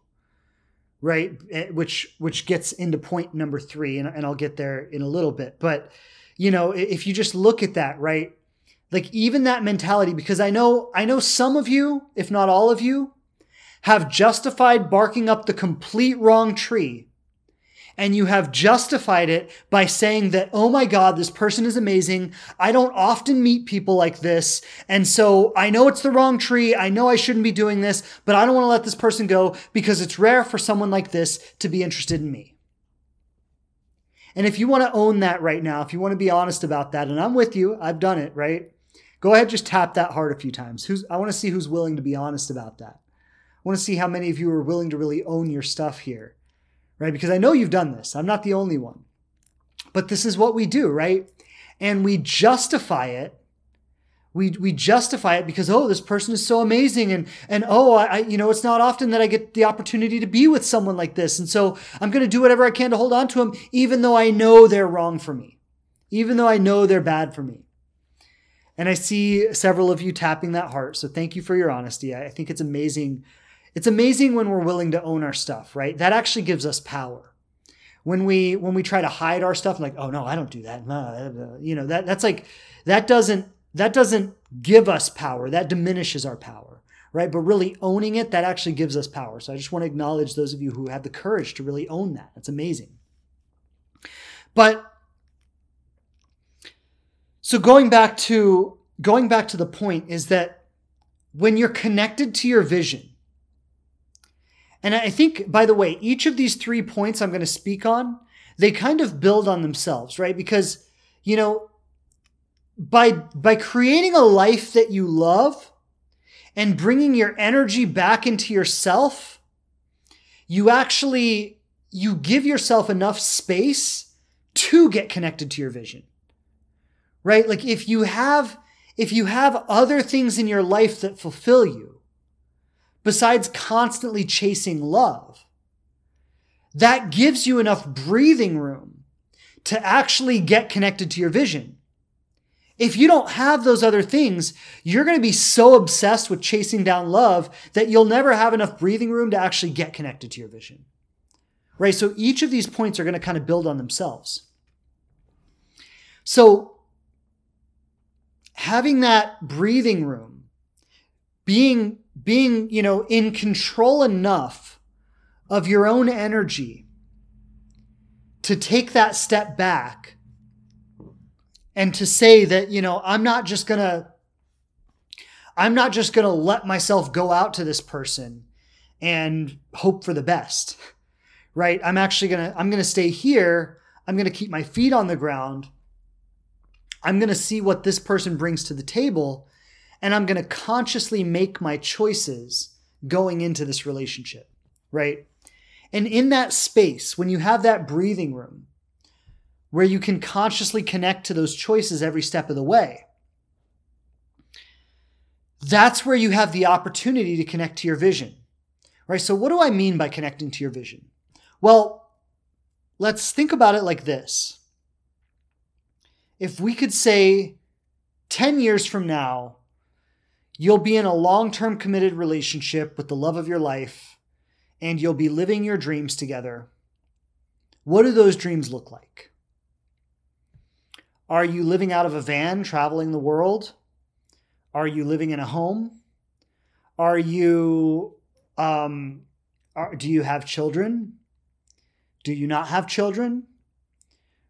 right? Eh, which which gets into point number three, and, and I'll get there in a little bit. But you know, if you just look at that, right? Like even that mentality, because I know I know some of you, if not all of you, have justified barking up the complete wrong tree and you have justified it by saying that, oh my God, this person is amazing. I don't often meet people like this. And so I know it's the wrong tree. I know I shouldn't be doing this, but I don't want to let this person go because it's rare for someone like this to be interested in me. And if you want to own that right now, if you want to be honest about that, and I'm with you, I've done it, right? Go ahead, just tap that heart a few times. Who's, I want to see who's willing to be honest about that. I want to see how many of you are willing to really own your stuff here right? Because I know you've done this. I'm not the only one. But this is what we do, right? And we justify it. We, we justify it because oh this person is so amazing and and oh I you know it's not often that I get the opportunity to be with someone like this and so I'm going to do whatever I can to hold on to them even though I know they're wrong for me even though I know they're bad for me and I see several of you tapping that heart so thank you for your honesty I think it's amazing it's amazing when we're willing to own our stuff, right? That actually gives us power. When we when we try to hide our stuff, like, oh no, I don't do that. You know, that that's like that doesn't that doesn't give us power. That diminishes our power, right? But really owning it, that actually gives us power. So I just want to acknowledge those of you who have the courage to really own that. That's amazing. But so going back to going back to the point is that when you're connected to your vision, and I think, by the way, each of these three points I'm going to speak on, they kind of build on themselves, right? Because, you know, by, by creating a life that you love and bringing your energy back into yourself, you actually, you give yourself enough space to get connected to your vision, right? Like if you have, if you have other things in your life that fulfill you, besides constantly chasing love. That gives you enough breathing room to actually get connected to your vision. If you don't have those other things, you're going to be so obsessed with chasing down love that you'll never have enough breathing room to actually get connected to your vision. Right? So each of these points are going to kind of build on themselves. So having that breathing room, being being, you know, in control enough of your own energy to take that step back and to say that, you know, I'm not just going to I'm not just going to let myself go out to this person and hope for the best. Right? I'm actually going to I'm going to stay here. I'm going to keep my feet on the ground. I'm going to see what this person brings to the table and I'm going to consciously make my choices going into this relationship, right? And in that space, when you have that breathing room where you can consciously connect to those choices every step of the way, that's where you have the opportunity to connect to your vision, right? So, what do I mean by connecting to your vision? Well, let's think about it like this. If we could say 10 years from now, You'll be in a long term committed relationship with the love of your life, and you'll be living your dreams together. What do those dreams look like? Are you living out of a van traveling the world? Are you living in a home? Are you um, Are, do you have children? Do you not have children?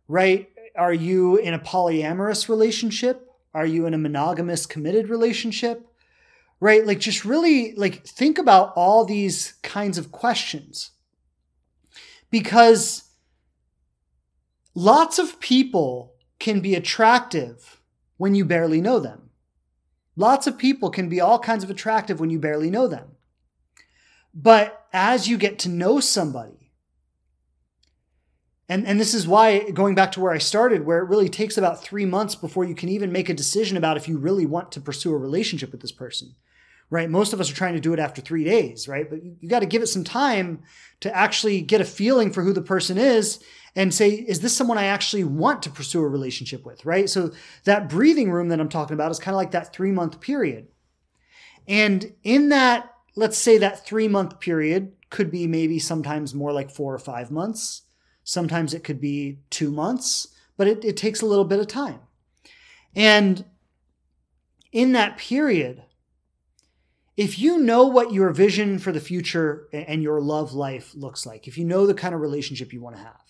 Right? Are you in a polyamorous relationship? Are you in a monogamous committed relationship? Right? Like just really like think about all these kinds of questions. Because lots of people can be attractive when you barely know them. Lots of people can be all kinds of attractive when you barely know them. But as you get to know somebody, and, and this is why, going back to where I started, where it really takes about three months before you can even make a decision about if you really want to pursue a relationship with this person, right? Most of us are trying to do it after three days, right? But you, you got to give it some time to actually get a feeling for who the person is and say, is this someone I actually want to pursue a relationship with, right? So that breathing room that I'm talking about is kind of like that three month period. And in that, let's say that three month period could be maybe sometimes more like four or five months. Sometimes it could be two months, but it, it takes a little bit of time. And in that period, if you know what your vision for the future and your love life looks like, if you know the kind of relationship you want to have,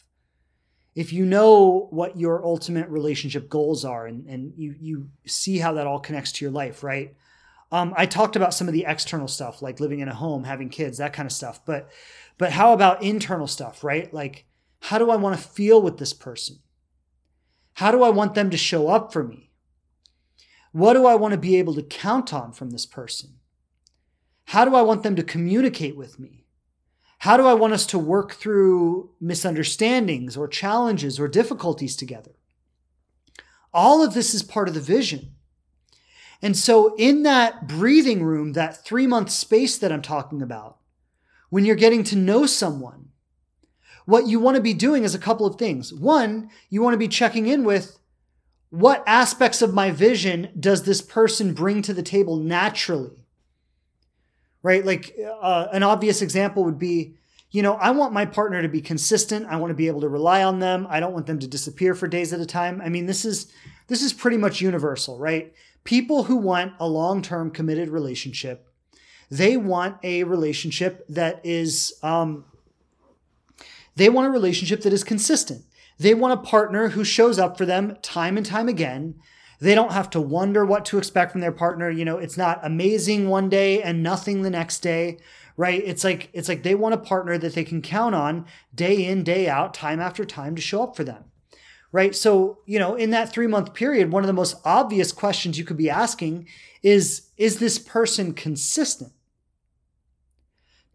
if you know what your ultimate relationship goals are and, and you, you see how that all connects to your life, right? Um, I talked about some of the external stuff, like living in a home, having kids, that kind of stuff. But but how about internal stuff, right? Like, how do I want to feel with this person? How do I want them to show up for me? What do I want to be able to count on from this person? How do I want them to communicate with me? How do I want us to work through misunderstandings or challenges or difficulties together? All of this is part of the vision. And so, in that breathing room, that three month space that I'm talking about, when you're getting to know someone, what you want to be doing is a couple of things. One, you want to be checking in with what aspects of my vision does this person bring to the table naturally? Right? Like uh, an obvious example would be, you know, I want my partner to be consistent. I want to be able to rely on them. I don't want them to disappear for days at a time. I mean, this is this is pretty much universal, right? People who want a long-term committed relationship, they want a relationship that is um, they want a relationship that is consistent. They want a partner who shows up for them time and time again they don't have to wonder what to expect from their partner. You know, it's not amazing one day and nothing the next day, right? It's like it's like they want a partner that they can count on day in, day out, time after time to show up for them. Right? So, you know, in that 3-month period, one of the most obvious questions you could be asking is is this person consistent?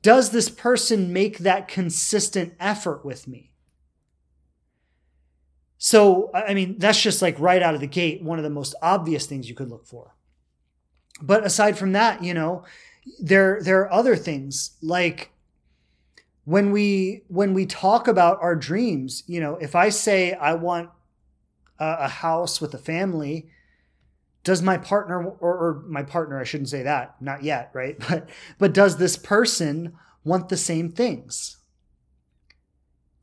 Does this person make that consistent effort with me? So, I mean, that's just like right out of the gate, one of the most obvious things you could look for. But aside from that, you know, there there are other things like when we when we talk about our dreams, you know, if I say I want a, a house with a family, does my partner or, or my partner, I shouldn't say that, not yet, right? But but does this person want the same things?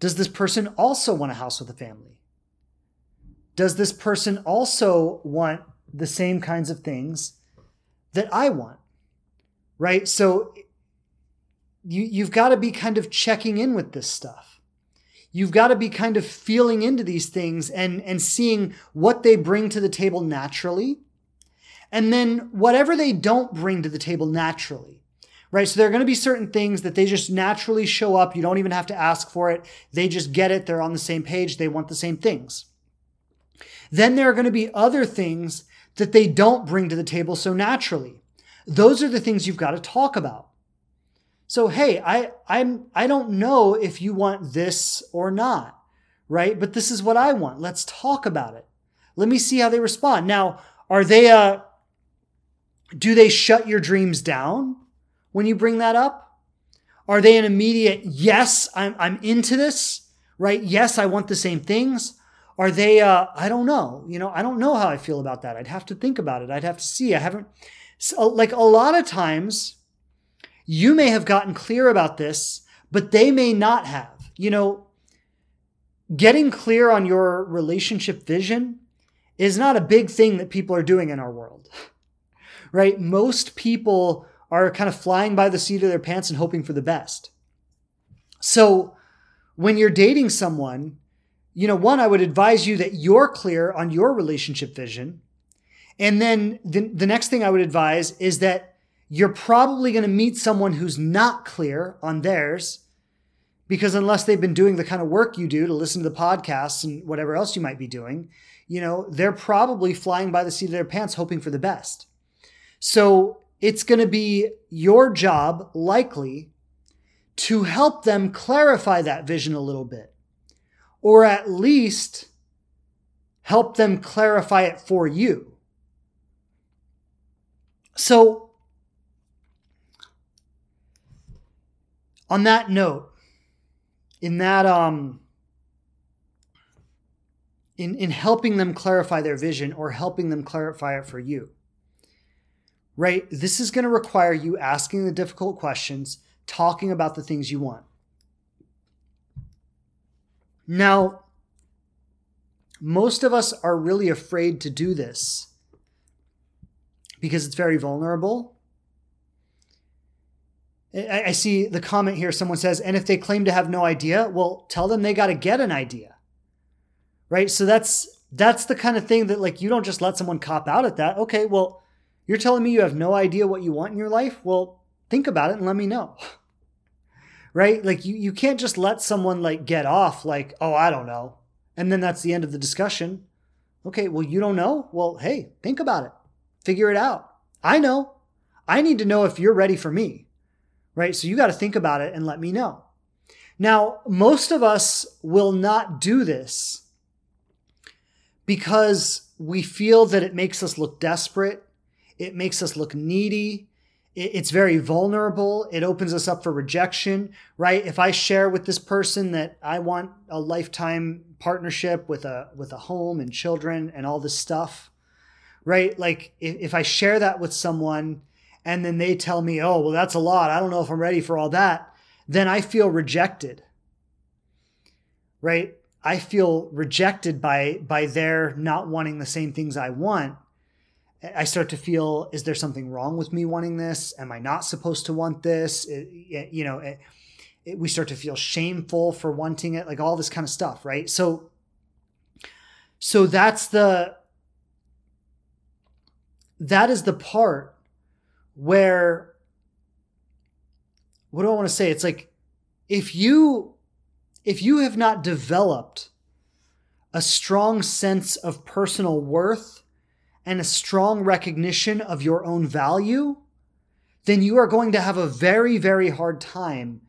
Does this person also want a house with a family? Does this person also want the same kinds of things that I want? Right? So you, you've got to be kind of checking in with this stuff. You've got to be kind of feeling into these things and, and seeing what they bring to the table naturally. And then whatever they don't bring to the table naturally, right? So there are going to be certain things that they just naturally show up. You don't even have to ask for it. They just get it. They're on the same page. They want the same things. Then there are going to be other things that they don't bring to the table so naturally. Those are the things you've got to talk about. So, hey, I, I'm, I don't know if you want this or not, right? But this is what I want. Let's talk about it. Let me see how they respond. Now, are they, uh, do they shut your dreams down when you bring that up? Are they an immediate, yes, I'm, I'm into this, right? Yes, I want the same things. Are they, uh, I don't know. You know, I don't know how I feel about that. I'd have to think about it. I'd have to see. I haven't, so, like a lot of times, you may have gotten clear about this, but they may not have. You know, getting clear on your relationship vision is not a big thing that people are doing in our world, right? Most people are kind of flying by the seat of their pants and hoping for the best. So when you're dating someone, you know, one, I would advise you that you're clear on your relationship vision. And then the, the next thing I would advise is that you're probably going to meet someone who's not clear on theirs because unless they've been doing the kind of work you do to listen to the podcasts and whatever else you might be doing, you know, they're probably flying by the seat of their pants hoping for the best. So it's going to be your job, likely, to help them clarify that vision a little bit, or at least help them clarify it for you. So, on that note, in that um in in helping them clarify their vision or helping them clarify it for you right this is going to require you asking the difficult questions talking about the things you want now most of us are really afraid to do this because it's very vulnerable I, see the comment here. Someone says, and if they claim to have no idea, well, tell them they got to get an idea. Right. So that's, that's the kind of thing that like, you don't just let someone cop out at that. Okay. Well, you're telling me you have no idea what you want in your life. Well, think about it and let me know. right. Like you, you can't just let someone like get off like, oh, I don't know. And then that's the end of the discussion. Okay. Well, you don't know. Well, Hey, think about it. Figure it out. I know. I need to know if you're ready for me right? So you got to think about it and let me know. Now, most of us will not do this because we feel that it makes us look desperate. It makes us look needy. It's very vulnerable. It opens us up for rejection, right? If I share with this person that I want a lifetime partnership with a, with a home and children and all this stuff, right? Like if I share that with someone and then they tell me, oh, well, that's a lot. I don't know if I'm ready for all that. Then I feel rejected. Right? I feel rejected by by their not wanting the same things I want. I start to feel, is there something wrong with me wanting this? Am I not supposed to want this? It, it, you know, it, we start to feel shameful for wanting it, like all this kind of stuff, right? So, so that's the that is the part where what do I want to say? It's like if you if you have not developed a strong sense of personal worth and a strong recognition of your own value, then you are going to have a very, very hard time,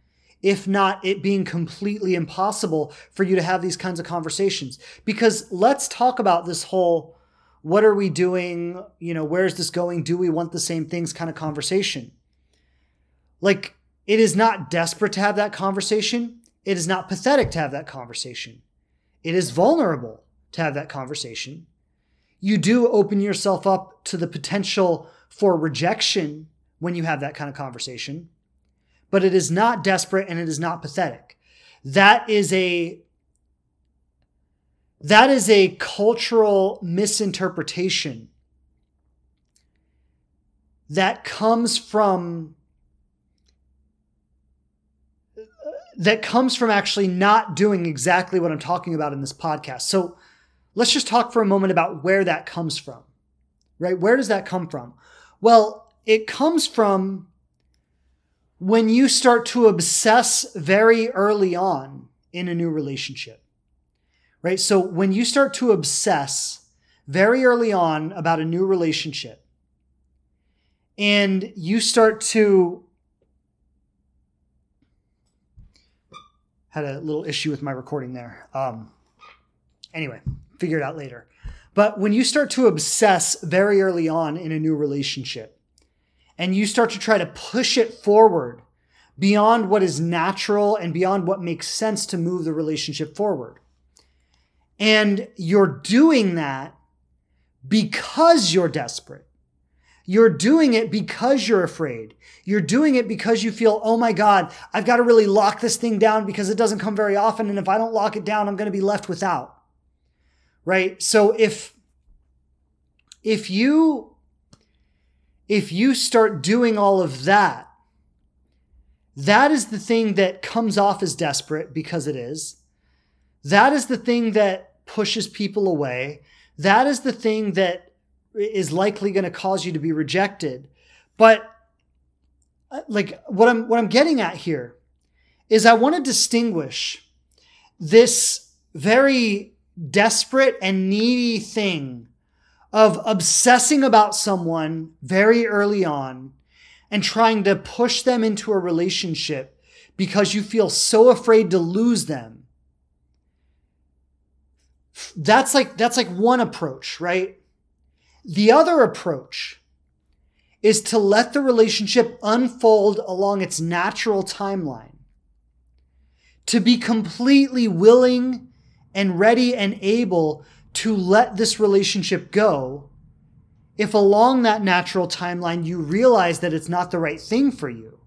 if not it being completely impossible for you to have these kinds of conversations. Because let's talk about this whole what are we doing? You know, where's this going? Do we want the same things kind of conversation? Like, it is not desperate to have that conversation. It is not pathetic to have that conversation. It is vulnerable to have that conversation. You do open yourself up to the potential for rejection when you have that kind of conversation, but it is not desperate and it is not pathetic. That is a that is a cultural misinterpretation that comes from that comes from actually not doing exactly what I'm talking about in this podcast. So let's just talk for a moment about where that comes from. Right? Where does that come from? Well, it comes from when you start to obsess very early on in a new relationship right? So when you start to obsess very early on about a new relationship and you start to had a little issue with my recording there. Um, anyway, figure it out later. But when you start to obsess very early on in a new relationship and you start to try to push it forward beyond what is natural and beyond what makes sense to move the relationship forward, and you're doing that because you're desperate. You're doing it because you're afraid. You're doing it because you feel, oh my God, I've got to really lock this thing down because it doesn't come very often. And if I don't lock it down, I'm going to be left without. Right. So if, if you, if you start doing all of that, that is the thing that comes off as desperate because it is. That is the thing that pushes people away. That is the thing that is likely going to cause you to be rejected. But uh, like what I'm what I'm getting at here is I want to distinguish this very desperate and needy thing of obsessing about someone very early on and trying to push them into a relationship because you feel so afraid to lose them. That's like that's like one approach, right? The other approach is to let the relationship unfold along its natural timeline. To be completely willing and ready and able to let this relationship go if along that natural timeline you realize that it's not the right thing for you.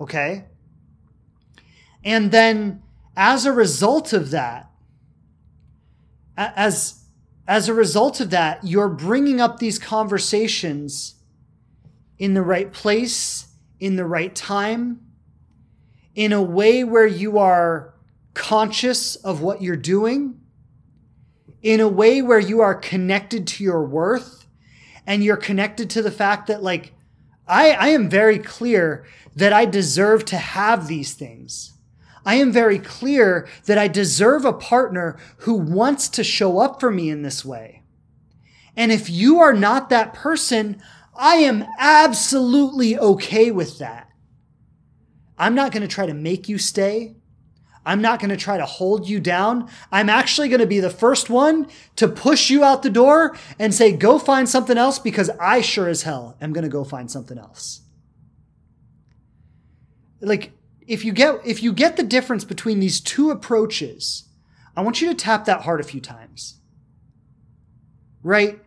Okay? And then as a result of that, as as a result of that, you're bringing up these conversations in the right place, in the right time, in a way where you are conscious of what you're doing, in a way where you are connected to your worth and you're connected to the fact that, like, I, I am very clear that I deserve to have these things. I am very clear that I deserve a partner who wants to show up for me in this way. And if you are not that person, I am absolutely okay with that. I'm not going to try to make you stay. I'm not going to try to hold you down. I'm actually going to be the first one to push you out the door and say, go find something else because I sure as hell am going to go find something else. Like, if you get if you get the difference between these two approaches, I want you to tap that heart a few times. Right?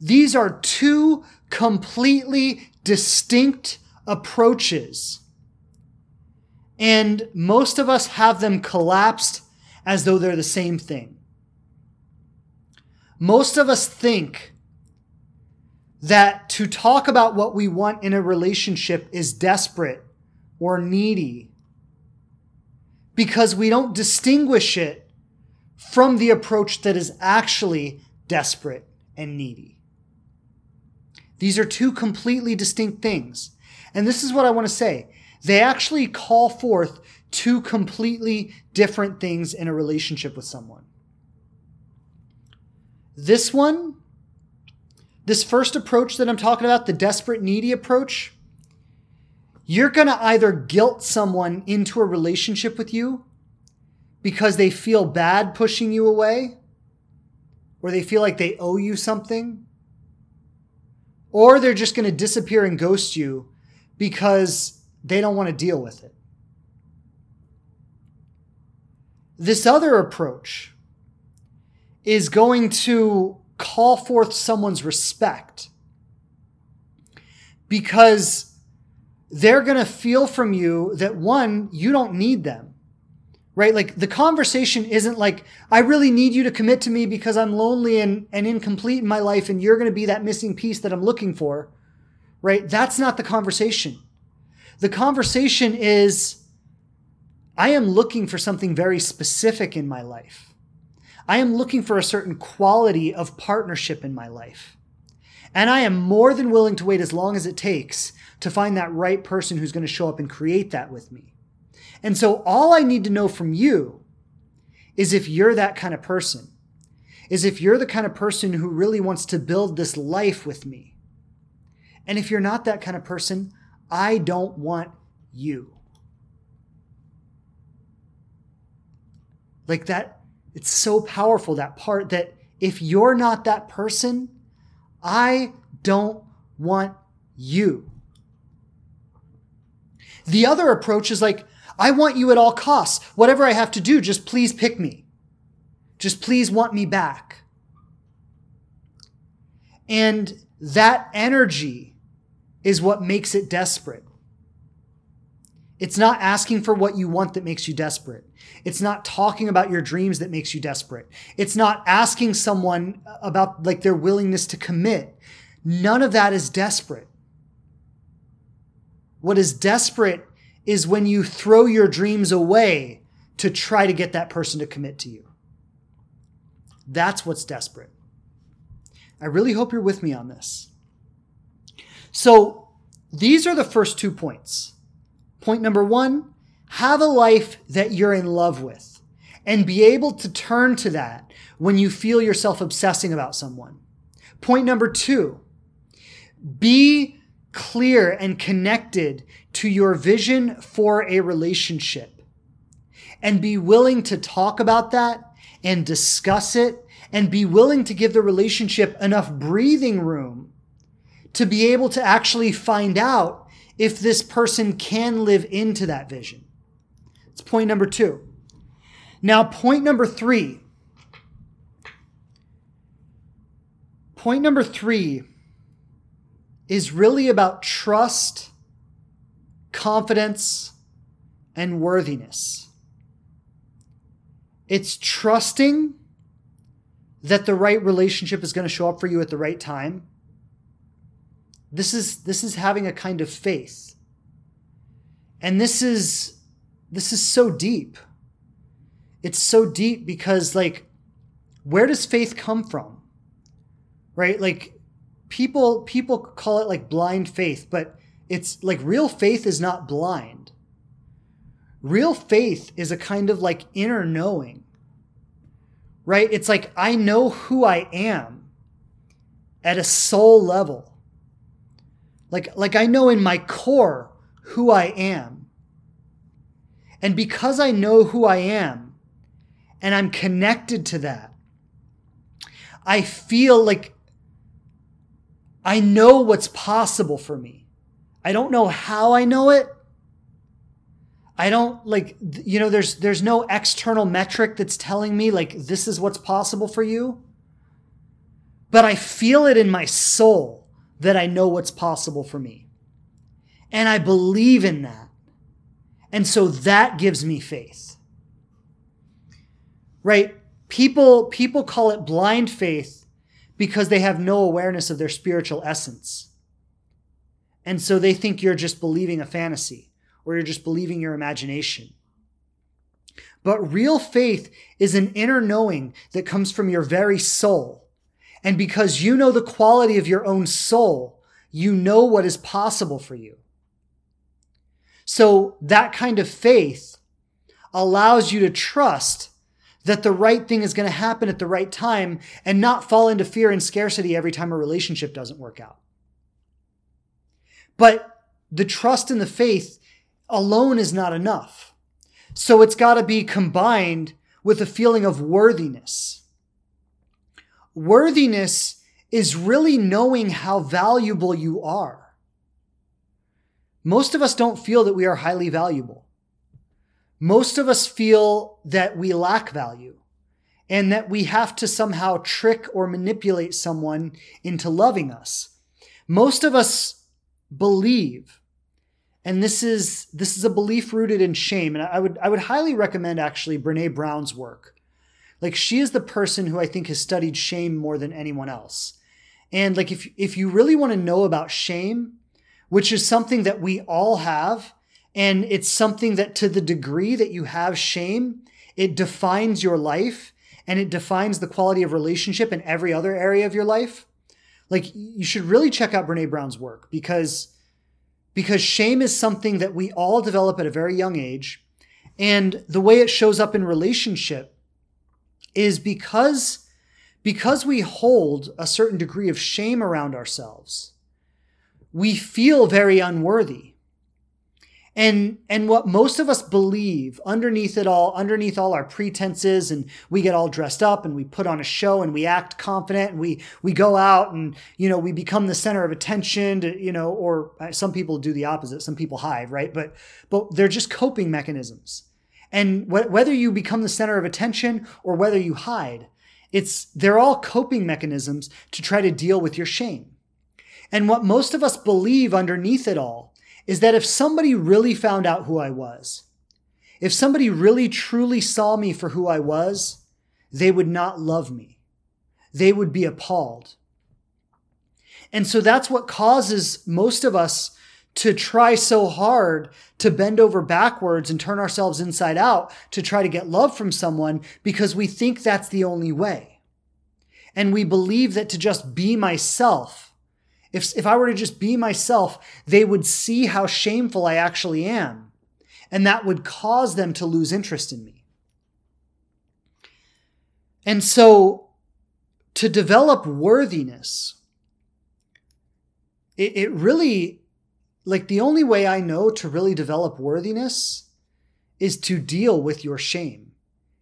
These are two completely distinct approaches. And most of us have them collapsed as though they're the same thing. Most of us think that to talk about what we want in a relationship is desperate or needy because we don't distinguish it from the approach that is actually desperate and needy. These are two completely distinct things. And this is what I want to say. They actually call forth two completely different things in a relationship with someone. This one, this first approach that I'm talking about, the desperate, needy approach, you're going to either guilt someone into a relationship with you because they feel bad pushing you away or they feel like they owe you something or they're just going to disappear and ghost you because they don't want to deal with it. This other approach is going to call forth someone's respect because they're going to feel from you that one, you don't need them right? Like the conversation isn't like, I really need you to commit to me because I'm lonely and, and incomplete in my life and you're going to be that missing piece that I'm looking for, right? That's not the conversation. The conversation is, I am looking for something very specific in my life. I am looking for a certain quality of partnership in my life. And I am more than willing to wait as long as it takes to find that right person who's going to show up and create that with me. And so all I need to know from you is if you're that kind of person, is if you're the kind of person who really wants to build this life with me. And if you're not that kind of person, I don't want you. Like that, it's so powerful, that part that if you're not that person, I don't want you. The other approach is like, I want you at all costs. Whatever I have to do, just please pick me. Just please want me back. And that energy is what makes it desperate. It's not asking for what you want that makes you desperate. It's not talking about your dreams that makes you desperate. It's not asking someone about like their willingness to commit. None of that is desperate. What is desperate is when you throw your dreams away to try to get that person to commit to you. That's what's desperate. I really hope you're with me on this. So, these are the first two points. Point number one have a life that you're in love with and be able to turn to that when you feel yourself obsessing about someone. Point number two be clear and connected to your vision for a relationship and be willing to talk about that and discuss it and be willing to give the relationship enough breathing room to be able to actually find out if this person can live into that vision. It's point number two. Now, point number three. Point number three is really about trust, confidence, and worthiness. It's trusting that the right relationship is going to show up for you at the right time. This is this is having a kind of faith. And this is this is so deep. It's so deep because like where does faith come from? Right? Like people people call it like blind faith, but it's like real faith is not blind. Real faith is a kind of like inner knowing. Right? It's like I know who I am at a soul level. Like like I know in my core who I am. And because I know who I am and I'm connected to that, I feel like I know what's possible for me. I don't know how I know it. I don't like you know there's there's no external metric that's telling me like this is what's possible for you. But I feel it in my soul that I know what's possible for me. And I believe in that. And so that gives me faith. Right? People people call it blind faith because they have no awareness of their spiritual essence. And so they think you're just believing a fantasy or you're just believing your imagination. But real faith is an inner knowing that comes from your very soul. And because you know the quality of your own soul, you know what is possible for you. So that kind of faith allows you to trust that the right thing is going to happen at the right time and not fall into fear and scarcity every time a relationship doesn't work out. But the trust and the faith alone is not enough. So it's got to be combined with a feeling of worthiness. Worthiness is really knowing how valuable you are. Most of us don't feel that we are highly valuable most of us feel that we lack value and that we have to somehow trick or manipulate someone into loving us. Most of us believe, and this is this is a belief rooted in shame. And I would I would highly recommend actually Brene Brown's work. Like she is the person who I think has studied shame more than anyone else. And like if if you really want to know about shame, which is something that we all have, and it's something that to the degree that you have shame, it defines your life and it defines the quality of relationship in every other area of your life. Like you should really check out Brene Brown's work because because shame is something that we all develop at a very young age and the way it shows up in relationship is because because we hold a certain degree of shame around ourselves. We feel very unworthy. And and what most of us believe underneath it all underneath all our pretenses and we get all dressed up and we put on a show and we act confident and we we go out and you know we become the center of attention to, you know or uh, some people do the opposite. Some people hide right? But but they're just coping mechanisms and wh- whether you become the center of attention or whether you hide it's they're all coping mechanisms to try to deal with your shame and what most of us believe underneath it all is that if somebody really found out who I was, if somebody really truly saw me for who I was, they would not love me. They would be appalled. And so that's what causes most of us to try so hard to bend over backwards and turn ourselves inside out to try to get love from someone because we think that's the only way. And we believe that to just be myself, if, if I were to just be myself, they would see how shameful I actually am. And that would cause them to lose interest in me. And so to develop worthiness, it, it really like the only way I know to really develop worthiness is to deal with your shame.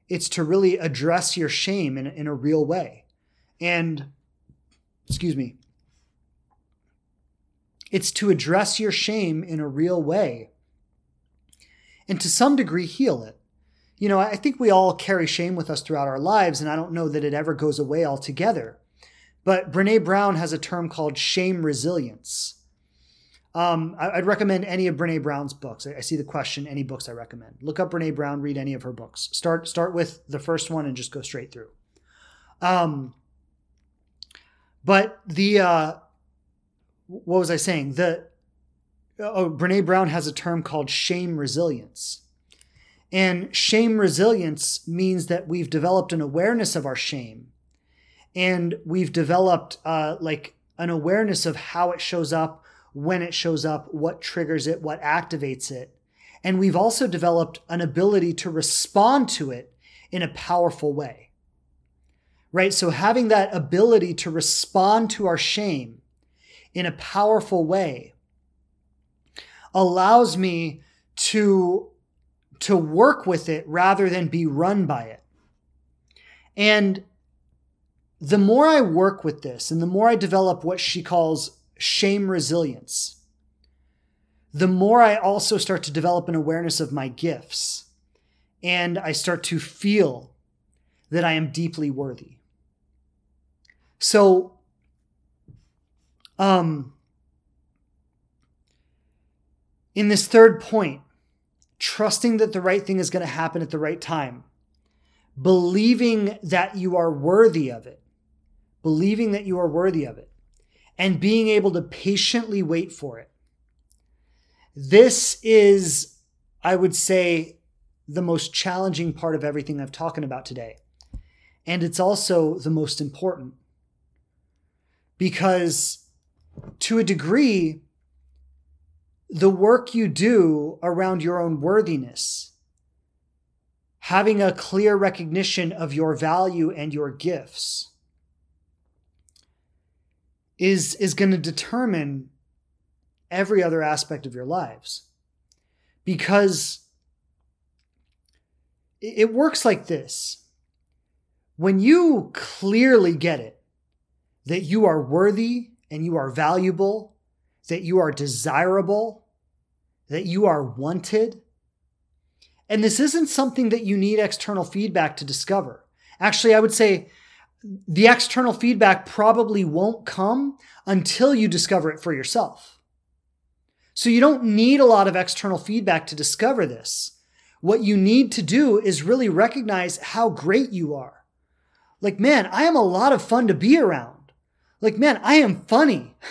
It's to really address your shame in, in a real way. And, excuse me, it's to address your shame in a real way and to some degree heal it. You know, I think we all carry shame with us throughout our lives, and I don't know that it ever goes away altogether. But Brene Brown has a term called shame resilience. Um, I'd recommend any of Brene Brown's books. I see the question, any books I recommend. Look up Brene Brown, read any of her books. Start start with the first one and just go straight through. Um, but the uh, what was I saying? The oh, Brene Brown has a term called shame resilience. And shame resilience means that we've developed an awareness of our shame. And we've developed uh, like an awareness of how it shows up when it shows up, what triggers it, what activates it. And we've also developed an ability to respond to it in a powerful way. Right? So having that ability to respond to our shame in a powerful way allows me to to work with it rather than be run by it. And the more I work with this and the more I develop what she calls shame resilience, the more I also start to develop an awareness of my gifts and I start to feel that I am deeply worthy. So, um, in this third point, trusting that the right thing is going to happen at the right time, believing that you are worthy of it, believing that you are worthy of it and being able to patiently wait for it. This is, I would say, the most challenging part of everything I've talking about today. And it's also the most important. Because to a degree, the work you do around your own worthiness, having a clear recognition of your value and your gifts, is is going to determine every other aspect of your lives. Because it works like this. When you clearly get it that you are worthy and you are valuable that you are desirable that you are wanted and this isn't something that you need external feedback to discover. Actually i would say the external feedback probably won't come until you discover it for yourself. So you don't need a lot of external feedback to discover this. What you need to do is really recognize how great you are. Like, man, I am a lot of fun to be around. Like, man, I am funny.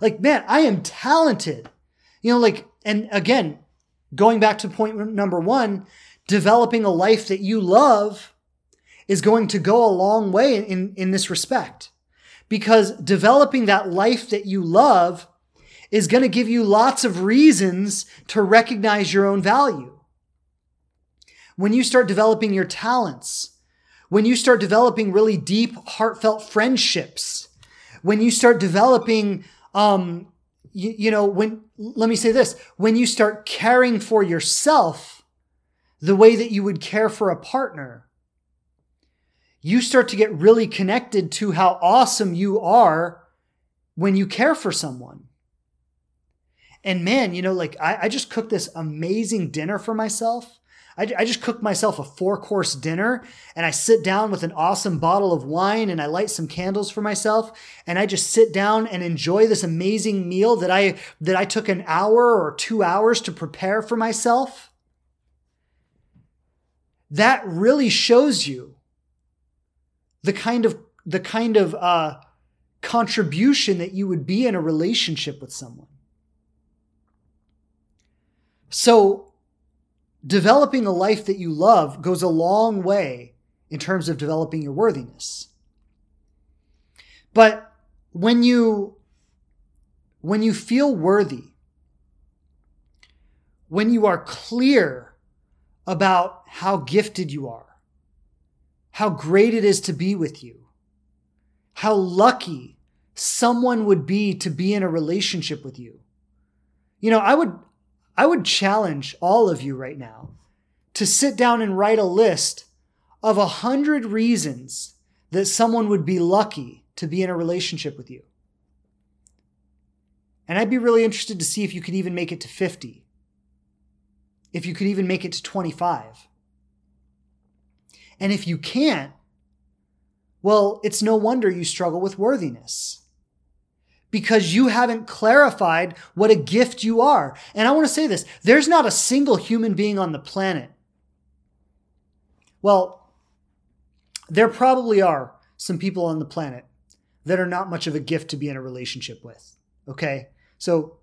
Like, man, I am talented. You know, like, and again, going back to point number one, developing a life that you love is going to go a long way in, in this respect. Because developing that life that you love is going to give you lots of reasons to recognize your own value. When you start developing your talents, when you start developing really deep, heartfelt friendships, when you start developing, um, you, you know, when, let me say this, when you start caring for yourself the way that you would care for a partner, you start to get really connected to how awesome you are when you care for someone. And man, you know, like I, I just cooked this amazing dinner for myself. I, I just cooked myself a four course dinner and I sit down with an awesome bottle of wine and I light some candles for myself. And I just sit down and enjoy this amazing meal that I, that I took an hour or two hours to prepare for myself. That really shows you the kind of the kind of uh, contribution that you would be in a relationship with someone. So, developing a life that you love goes a long way in terms of developing your worthiness. But when you when you feel worthy, when you are clear about how gifted you are, how great it is to be with you, how lucky someone would be to be in a relationship with you. You know, I would I would challenge all of you right now to sit down and write a list of a hundred reasons that someone would be lucky to be in a relationship with you. And I'd be really interested to see if you could even make it to 50, if you could even make it to 25. And if you can't, well, it's no wonder you struggle with worthiness because you haven't clarified what a gift you are. And I want to say this there's not a single human being on the planet. Well, there probably are some people on the planet that are not much of a gift to be in a relationship with. Okay. So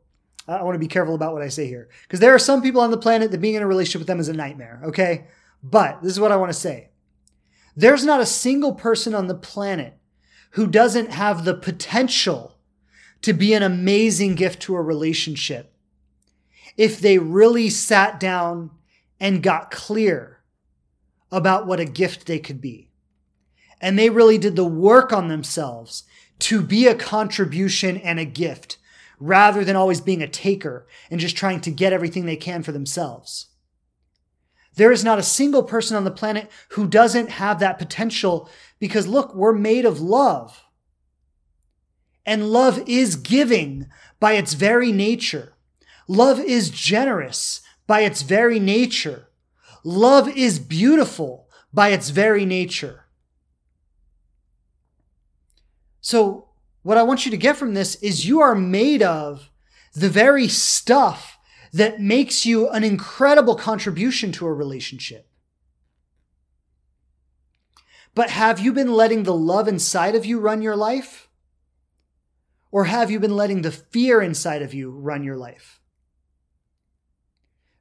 I want to be careful about what I say here because there are some people on the planet that being in a relationship with them is a nightmare. Okay. But this is what I want to say. There's not a single person on the planet who doesn't have the potential to be an amazing gift to a relationship if they really sat down and got clear about what a gift they could be. And they really did the work on themselves to be a contribution and a gift rather than always being a taker and just trying to get everything they can for themselves. There is not a single person on the planet who doesn't have that potential because look, we're made of love. And love is giving by its very nature. Love is generous by its very nature. Love is beautiful by its very nature. So, what I want you to get from this is you are made of the very stuff that makes you an incredible contribution to a relationship. But have you been letting the love inside of you run your life? Or have you been letting the fear inside of you run your life?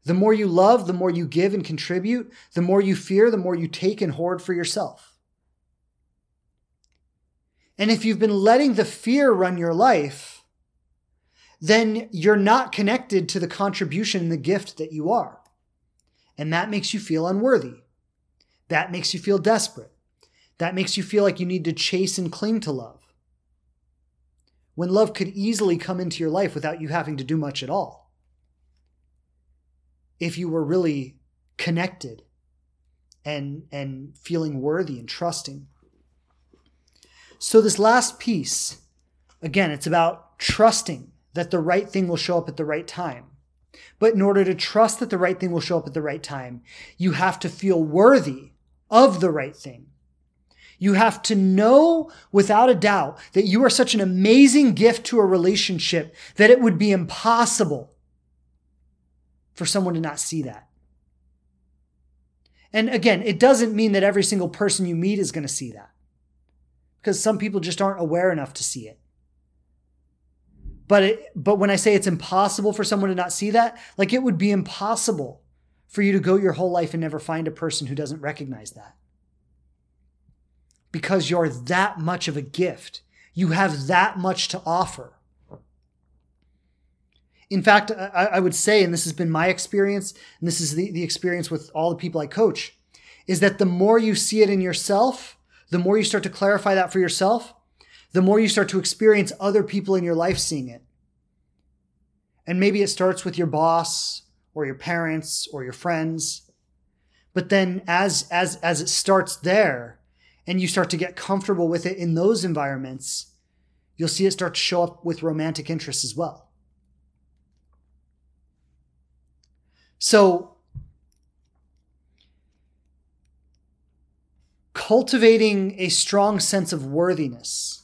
The more you love, the more you give and contribute. The more you fear, the more you take and hoard for yourself. And if you've been letting the fear run your life, then you're not connected to the contribution and the gift that you are. And that makes you feel unworthy. That makes you feel desperate. That makes you feel like you need to chase and cling to love. When love could easily come into your life without you having to do much at all. If you were really connected and, and feeling worthy and trusting. So, this last piece, again, it's about trusting that the right thing will show up at the right time. But in order to trust that the right thing will show up at the right time, you have to feel worthy of the right thing. You have to know without a doubt that you are such an amazing gift to a relationship that it would be impossible for someone to not see that. And again, it doesn't mean that every single person you meet is going to see that because some people just aren't aware enough to see it. But it, but when I say it's impossible for someone to not see that, like it would be impossible for you to go your whole life and never find a person who doesn't recognize that. Because you're that much of a gift. You have that much to offer. In fact, I, I would say, and this has been my experience, and this is the, the experience with all the people I coach, is that the more you see it in yourself, the more you start to clarify that for yourself, the more you start to experience other people in your life seeing it. And maybe it starts with your boss or your parents or your friends. But then as as as it starts there and you start to get comfortable with it in those environments, you'll see it start to show up with romantic interests as well. So cultivating a strong sense of worthiness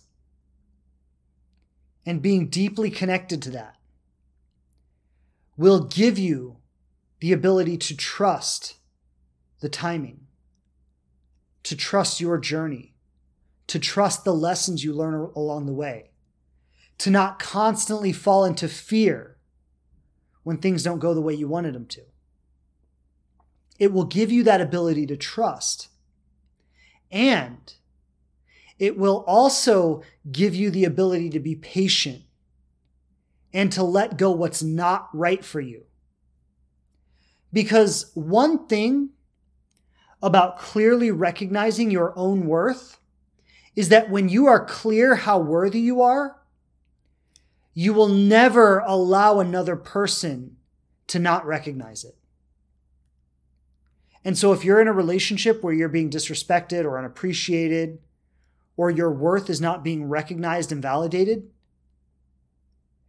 and being deeply connected to that will give you the ability to trust the timing, to trust your journey, to trust the lessons you learn along the way, to not constantly fall into fear when things don't go the way you wanted them to. It will give you that ability to trust. And it will also give you the ability to be patient and to let go what's not right for you. Because one thing about clearly recognizing your own worth is that when you are clear how worthy you are, you will never allow another person to not recognize it. And so if you're in a relationship where you're being disrespected or unappreciated, or your worth is not being recognized and validated,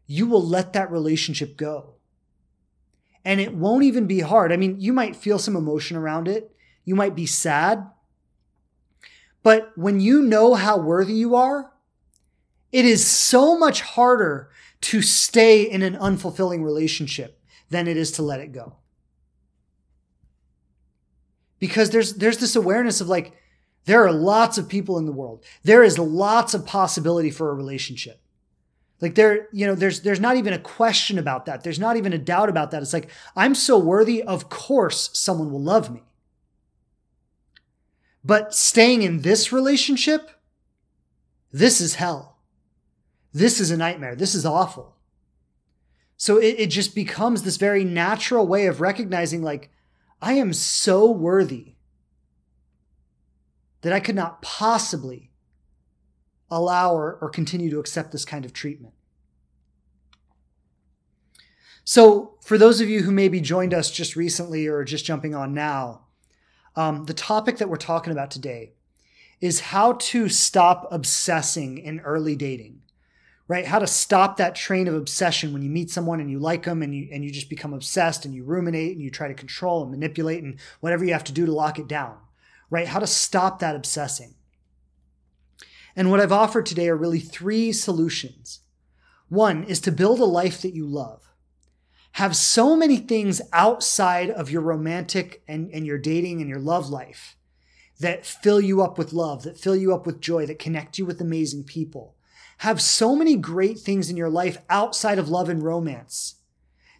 you will let that relationship go. And it won't even be hard. I mean, you might feel some emotion around it. You might be sad. But when you know how worthy you are, it is so much harder to stay in an unfulfilling relationship than it is to let it go because there's there's this awareness of like there are lots of people in the world. There is lots of possibility for a relationship. Like there, you know, there's there's not even a question about that. There's not even a doubt about that. It's like I'm so worthy, of course someone will love me. But staying in this relationship, this is hell. This is a nightmare. This is awful. So it, it just becomes this very natural way of recognizing like I am so worthy that I could not possibly allow or, or continue to accept this kind of treatment. So, for those of you who maybe joined us just recently or just jumping on now, um, the topic that we're talking about today is how to stop obsessing in early dating right? How to stop that train of obsession when you meet someone and you like them and you and you just become obsessed and you ruminate and you try to control and manipulate and whatever you have to do to lock it down, right? How to stop that obsessing. And what I've offered today are really three solutions. One is to build a life that you love. Have so many things outside of your romantic and, and your dating and your love life that fill you up with love, that fill you up with joy, that connect you with amazing people have so many great things in your life outside of love and romance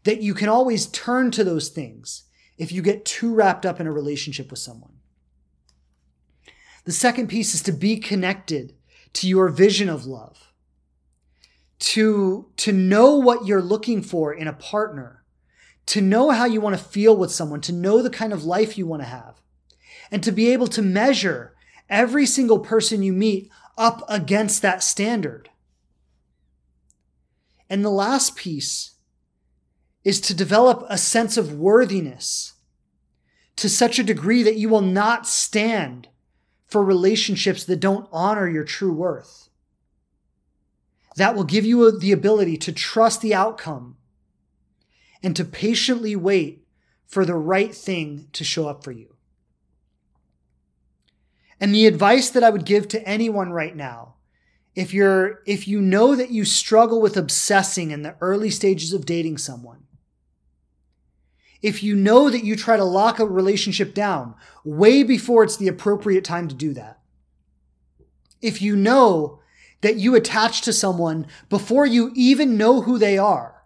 that you can always turn to those things if you get too wrapped up in a relationship with someone. The second piece is to be connected to your vision of love, to, to know what you're looking for in a partner, to know how you want to feel with someone, to know the kind of life you want to have, and to be able to measure every single person you meet up against that standard. And the last piece is to develop a sense of worthiness to such a degree that you will not stand for relationships that don't honor your true worth. That will give you the ability to trust the outcome and to patiently wait for the right thing to show up for you. And the advice that I would give to anyone right now if you're if you know that you struggle with obsessing in the early stages of dating someone if you know that you try to lock a relationship down way before it's the appropriate time to do that if you know that you attach to someone before you even know who they are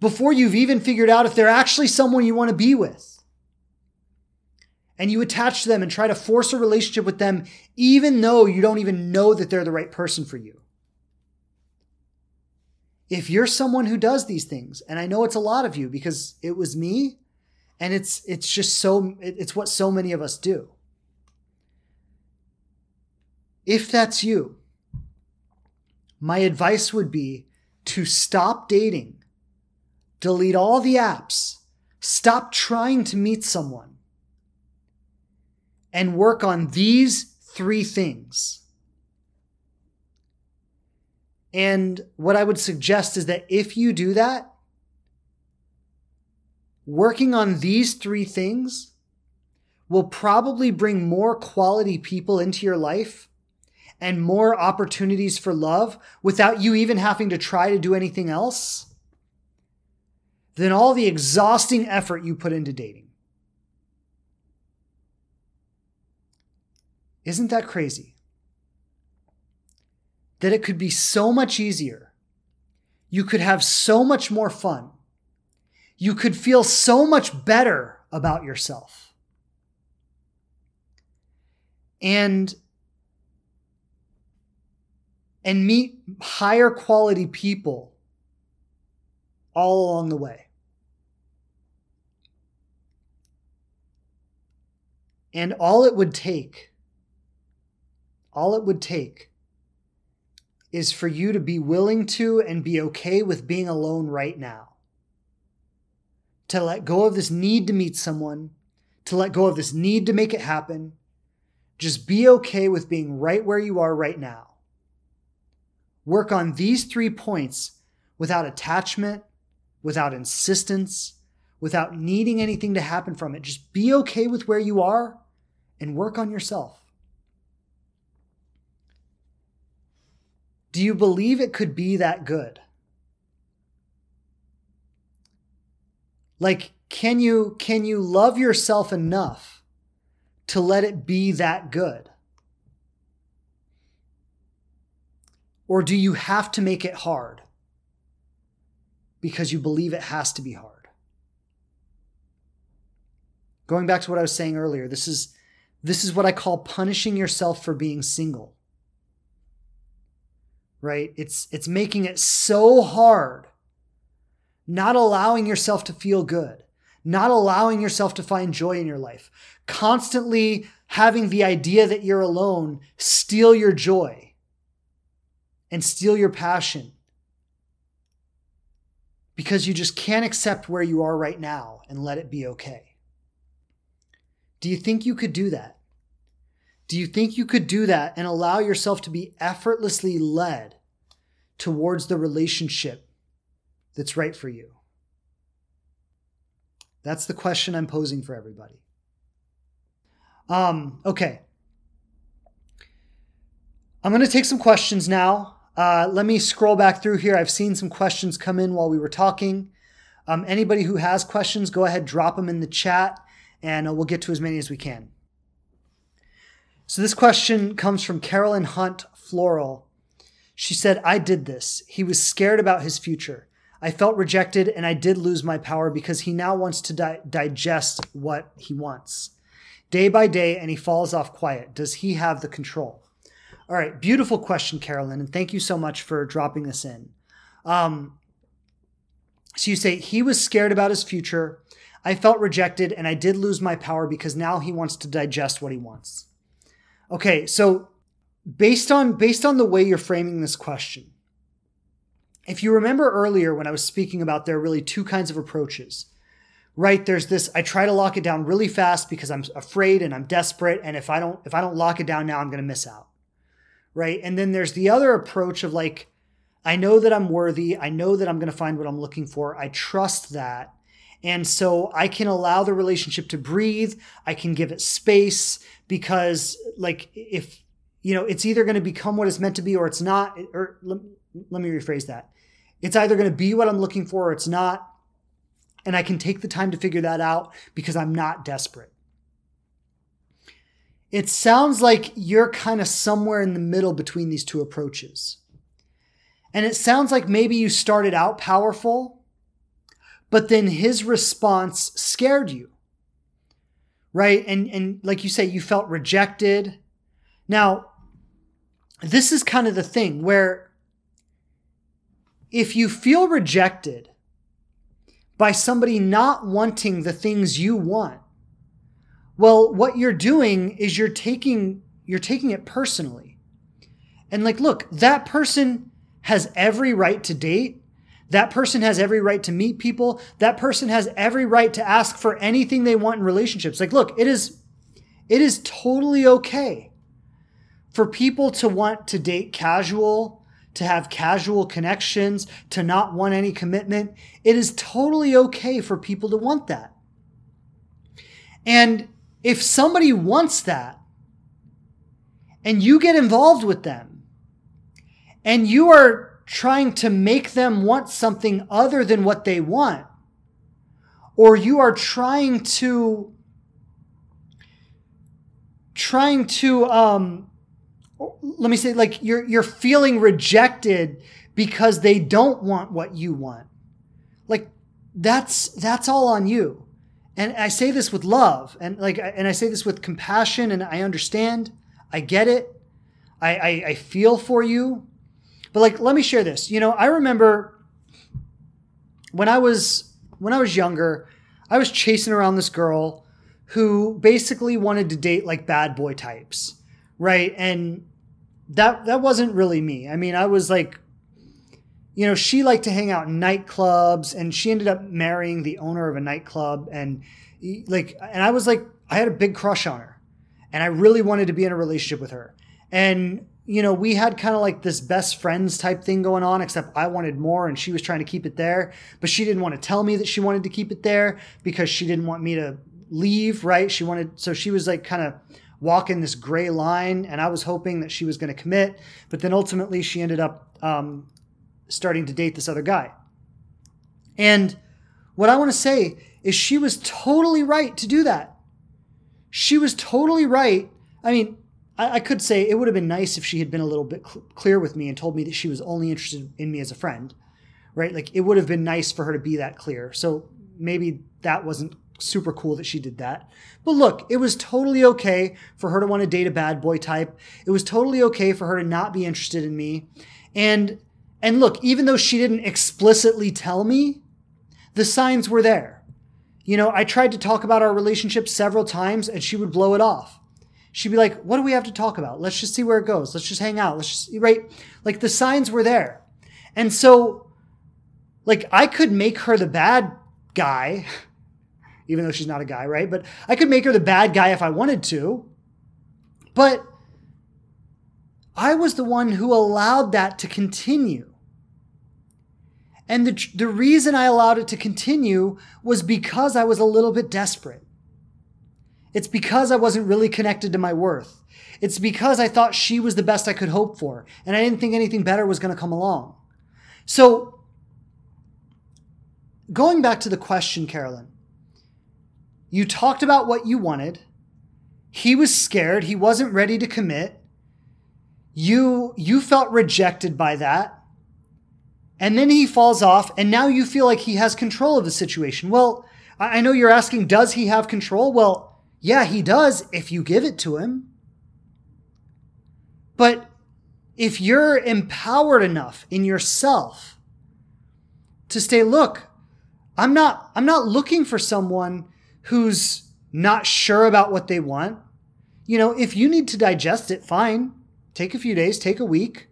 before you've even figured out if they're actually someone you want to be with and you attach to them and try to force a relationship with them, even though you don't even know that they're the right person for you. If you're someone who does these things, and I know it's a lot of you because it was me, and it's it's just so it's what so many of us do. If that's you, my advice would be to stop dating, delete all the apps, stop trying to meet someone and work on these three things. And what I would suggest is that if you do that, working on these three things will probably bring more quality people into your life and more opportunities for love without you even having to try to do anything else than all the exhausting effort you put into dating. Isn't that crazy? That it could be so much easier. You could have so much more fun you could feel so much better about yourself. And and meet higher quality people all along the way. And all it would take, all it would take is for you to be willing to and be okay with being alone right now. To let go of this need to meet someone, to let go of this need to make it happen. Just be okay with being right where you are right now. Work on these three points without attachment, without insistence, without needing anything to happen from it. Just be okay with where you are and work on yourself. Do you believe it could be that good? Like can you can you love yourself enough to let it be that good? Or do you have to make it hard because you believe it has to be hard? Going back to what I was saying earlier, this is this is what I call punishing yourself for being single. Right? It's it's making it so hard not allowing yourself to feel good, not allowing yourself to find joy in your life, constantly having the idea that you're alone steal your joy and steal your passion because you just can't accept where you are right now and let it be okay. Do you think you could do that? Do you think you could do that and allow yourself to be effortlessly led towards the relationship that's right for you? That's the question I'm posing for everybody. Um, okay. I'm going to take some questions now. Uh, let me scroll back through here. I've seen some questions come in while we were talking. Um, anybody who has questions, go ahead, drop them in the chat, and uh, we'll get to as many as we can. So, this question comes from Carolyn Hunt Floral. She said, I did this. He was scared about his future. I felt rejected and I did lose my power because he now wants to di- digest what he wants. Day by day, and he falls off quiet. Does he have the control? All right, beautiful question, Carolyn, and thank you so much for dropping this in. Um, so you say he was scared about his future. I felt rejected and I did lose my power because now he wants to digest what he wants. Okay, so based on based on the way you're framing this question, if you remember earlier when I was speaking about there are really two kinds of approaches, right? There's this I try to lock it down really fast because I'm afraid and I'm desperate and if I don't if I don't lock it down now I'm going to miss out. Right? And then there's the other approach of like I know that I'm worthy, I know that I'm going to find what I'm looking for. I trust that. And so I can allow the relationship to breathe, I can give it space because like if you know, it's either going to become what it's meant to be or it's not or let me rephrase that. It's either going to be what I'm looking for or it's not. And I can take the time to figure that out because I'm not desperate. It sounds like you're kind of somewhere in the middle between these two approaches. And it sounds like maybe you started out powerful, but then his response scared you. Right? And and like you say you felt rejected. Now, this is kind of the thing where if you feel rejected by somebody not wanting the things you want, well, what you're doing is you're taking you're taking it personally. And like, look, that person has every right to date. That person has every right to meet people. That person has every right to ask for anything they want in relationships. Like, look, it is it is totally okay for people to want to date casual to have casual connections, to not want any commitment. It is totally okay for people to want that. And if somebody wants that, and you get involved with them, and you are trying to make them want something other than what they want, or you are trying to trying to um, let me say like you're you're feeling rejected because they don't want what you want like that's that's all on you. And I say this with love and like and I say this with compassion and I understand. I get it. I, I, I feel for you. But like let me share this. You know, I remember when I was when I was younger, I was chasing around this girl who basically wanted to date like bad boy types, right? And that that wasn't really me. I mean, I was like you know, she liked to hang out in nightclubs and she ended up marrying the owner of a nightclub and like and I was like I had a big crush on her and I really wanted to be in a relationship with her. And you know, we had kind of like this best friends type thing going on, except I wanted more and she was trying to keep it there. But she didn't want to tell me that she wanted to keep it there because she didn't want me to leave, right? She wanted, so she was like kind of walking this gray line and I was hoping that she was going to commit. But then ultimately she ended up um, starting to date this other guy. And what I want to say is she was totally right to do that. She was totally right. I mean, I, I could say it would have been nice if she had been a little bit cl- clear with me and told me that she was only interested in me as a friend, right? Like it would have been nice for her to be that clear. So maybe that wasn't super cool that she did that. But look, it was totally okay for her to want to date a bad boy type. It was totally okay for her to not be interested in me. And and look, even though she didn't explicitly tell me, the signs were there. You know, I tried to talk about our relationship several times and she would blow it off. She'd be like, What do we have to talk about? Let's just see where it goes. Let's just hang out. Let's just, right? Like the signs were there. And so, like, I could make her the bad guy, even though she's not a guy, right? But I could make her the bad guy if I wanted to. But I was the one who allowed that to continue. And the, the reason I allowed it to continue was because I was a little bit desperate. It's because I wasn't really connected to my worth. It's because I thought she was the best I could hope for, and I didn't think anything better was going to come along. So, going back to the question, Carolyn, you talked about what you wanted. He was scared. He wasn't ready to commit. You you felt rejected by that and then he falls off, and now you feel like he has control of the situation. Well, I know you're asking, does he have control? Well, yeah, he does if you give it to him. But if you're empowered enough in yourself to say, look, I'm not, I'm not looking for someone who's not sure about what they want. You know, if you need to digest it, fine. Take a few days, take a week.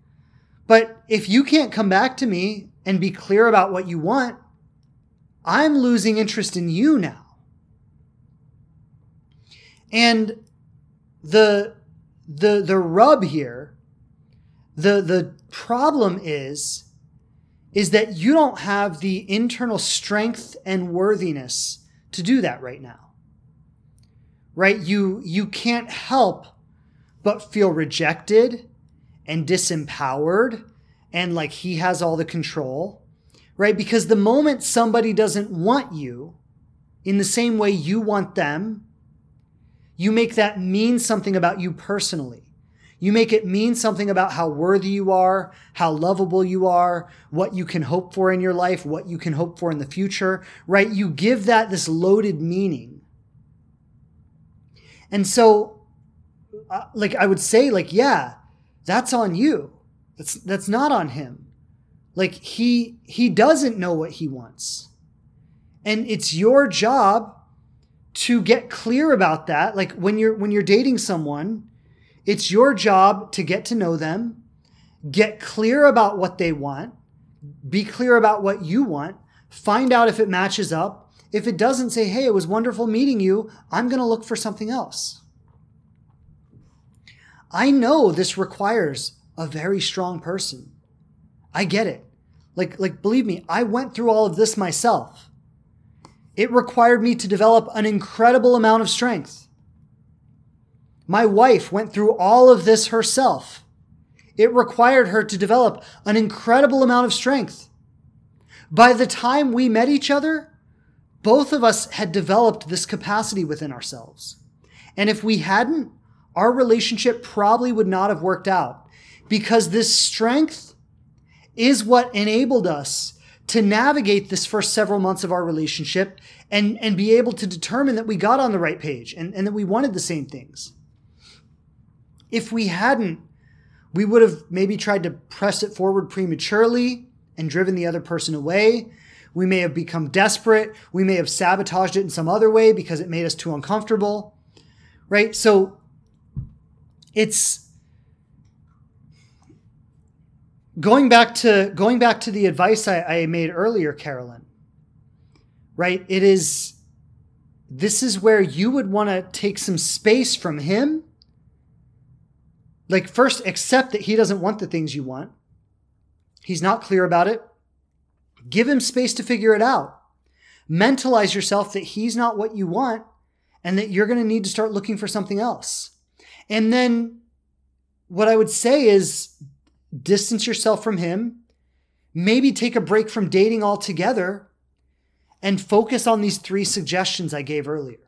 But if you can't come back to me and be clear about what you want, I'm losing interest in you now. And the the the rub here, the the problem is is that you don't have the internal strength and worthiness to do that right now. Right? You you can't help but feel rejected and disempowered and like he has all the control, right? Because the moment somebody doesn't want you in the same way you want them, you make that mean something about you personally. You make it mean something about how worthy you are, how lovable you are, what you can hope for in your life, what you can hope for in the future, right? You give that this loaded meaning. And so, uh, like, I would say, like, yeah, that's on you. That's that's not on him. Like he he doesn't know what he wants. And it's your job to get clear about that. Like when you're when you're dating someone, it's your job to get to know them, get clear about what they want, be clear about what you want, find out if it matches up. If it doesn't, say, hey, it was wonderful meeting you. I'm going to look for something else. I know this requires a very strong person. I get it. Like, like, believe me, I went through all of this myself. It required me to develop an incredible amount of strength. My wife went through all of this herself. It required her to develop an incredible amount of strength. By the time we met each other, both of us had developed this capacity within ourselves. And if we hadn't, our relationship probably would not have worked out because this strength is what enabled us to navigate this first several months of our relationship and, and be able to determine that we got on the right page and, and that we wanted the same things. If we hadn't, we would have maybe tried to press it forward prematurely and driven the other person away. We may have become desperate. We may have sabotaged it in some other way because it made us too uncomfortable. Right? So it's going back to going back to the advice I, I made earlier, Carolyn. Right? It is this is where you would want to take some space from him. Like, first, accept that he doesn't want the things you want. He's not clear about it. Give him space to figure it out. Mentalize yourself that he's not what you want and that you're going to need to start looking for something else. And then what I would say is distance yourself from him, maybe take a break from dating altogether, and focus on these three suggestions I gave earlier.